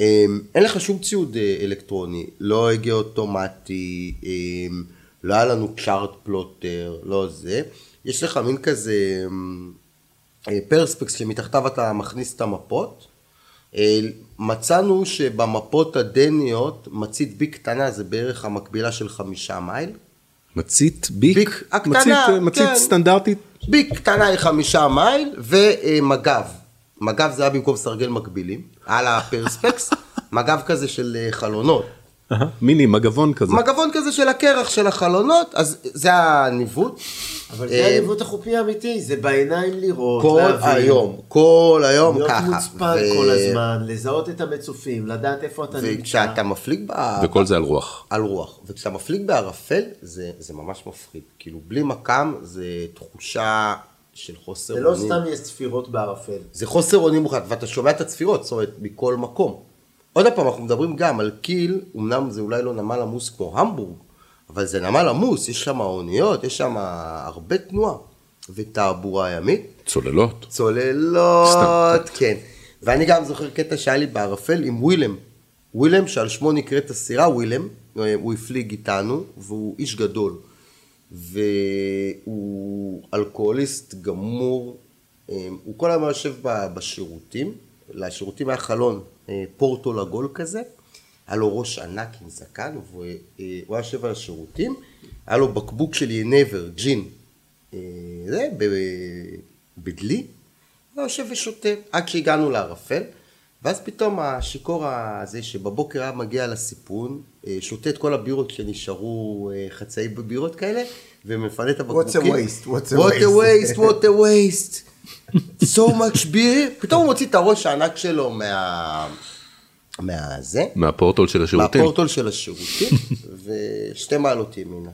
אה, אין לך שום ציוד אה, אלקטרוני, לא הגה אוטומטי, אה, לא היה לנו צ'ארט פלוטר, לא זה, יש לך מין כזה אה, פרספקס שמתחתיו אתה מכניס את המפות. מצאנו שבמפות הדניות מצית בי קטנה זה בערך המקבילה של חמישה מייל. מצית ביק, ביק הקטנה, מצית, אה, מצית כן. סטנדרטית. בי קטנה היא חמישה מייל ומג"ב. מג"ב זה היה במקום סרגל מקבילים, על הפרספקס, *laughs* מג"ב כזה של אה, חלונות. מיני מגבון כזה. מגבון כזה של הקרח של החלונות, אז זה הניווט. אבל אה, זה הניווט החופי האמיתי, זה בעיניים לראות, כל להבין. היום, כל היום להיות ככה. מוצפן ו- כל הזמן, לזהות את המצופים, לדעת איפה אתה נמצא. וכשאתה מפליג ב... וכל זה על רוח. על רוח. וכשאתה מפליג בערפל, זה, זה ממש מפחיד. כאילו, בלי מכ"ם, זה תחושה של חוסר זה לא אונים. סתם יש צפירות בערפל. זה חוסר אונים מוחלט, ואתה שומע את הצפירות, זאת אומרת, מכל מקום. עוד פעם, אנחנו מדברים גם על קיל, אמנם זה אולי לא נמל עמוס כמו המבורג, אבל זה נמל עמוס, יש שם אוניות, יש שם הרבה תנועה, ותעבורה ימית. צוללות. צוללות, סתם. כן. ואני גם זוכר קטע שהיה לי בערפל עם ווילם. ווילם, שעל שמו נקראת הסירה ווילם, הוא הפליג איתנו, והוא איש גדול. והוא אלכוהוליסט גמור, אה, הוא כל היום יושב בשירותים, לשירותים היה חלון אה, פורטו לגול כזה, היה לו ראש ענק עם זקן, והוא אה, היה יושב על השירותים, היה לו בקבוק של ינבר, ג'ין, אה, זה, בדלי, הוא יושב ושותה, עד שהגענו לערפל, ואז פתאום השיכור הזה שבבוקר היה מגיע לסיפון, אה, שותה את כל הבירות שנשארו חצאי בירות כאלה, ומפנה את הבקבוקים. What's a waste? What's a What a waste? waste, what a waste. *laughs* so much beer. פתאום הוא מוציא את הראש הענק שלו מה... מהזה, מהפורטול של השירותים. מהפורטול של השירותים, *laughs* ושתי מעלות ימינה.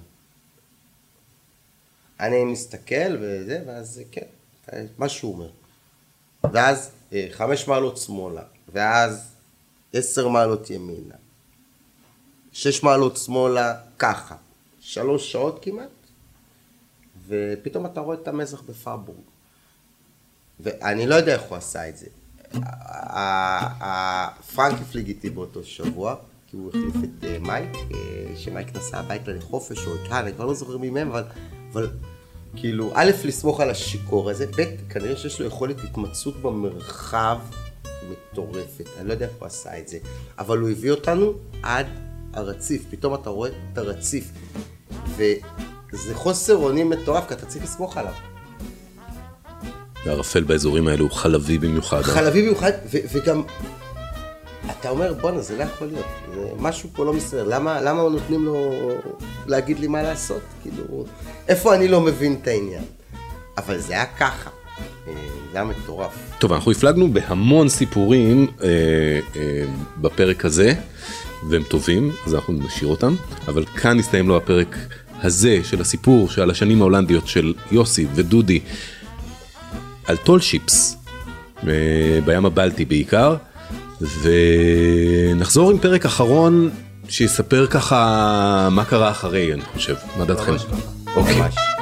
אני מסתכל וזה, ואז כן, מה שהוא אומר. ואז אה, חמש מעלות שמאלה, ואז עשר מעלות ימינה, שש מעלות שמאלה, ככה, שלוש שעות כמעט, ופתאום אתה רואה את המזח בפאבורג. ואני לא יודע איך הוא עשה את זה. ה- ה- פרנק הפליג איתי באותו שבוע, כי הוא החליף את אה, מייק, אה, שמייק נסע הביתה לחופש או את אני כבר לא זוכר מי מהם, אבל, אבל כאילו, א', לסמוך על השיכור הזה, ב', כנראה שיש לו יכולת התמצאות במרחב מטורפת, אני לא יודע איך הוא עשה את זה, אבל הוא הביא אותנו עד הרציף, פתאום אתה רואה את הרציף, וזה חוסר אונים מטורף, כי אתה צריך לסמוך עליו. והערפל באזורים האלו הוא חלבי במיוחד. חלבי במיוחד, וגם, אתה אומר, בואנה, זה לא יכול להיות, זה משהו פה לא מסתדר, למה, למה נותנים לו להגיד לי מה לעשות? כאילו, איפה אני לא מבין את העניין? אבל זה היה ככה, אה, זה היה מטורף. טוב, אנחנו הפלגנו בהמון סיפורים אה, אה, בפרק הזה, והם טובים, אז אנחנו נשאיר אותם, אבל כאן הסתיים לו הפרק הזה של הסיפור שעל השנים ההולנדיות של יוסי ודודי, על טול שיפס, אה, בים הבלטי בעיקר, ונחזור עם פרק אחרון שיספר ככה מה קרה אחרי, אני חושב, מה דעתכם? אוקיי.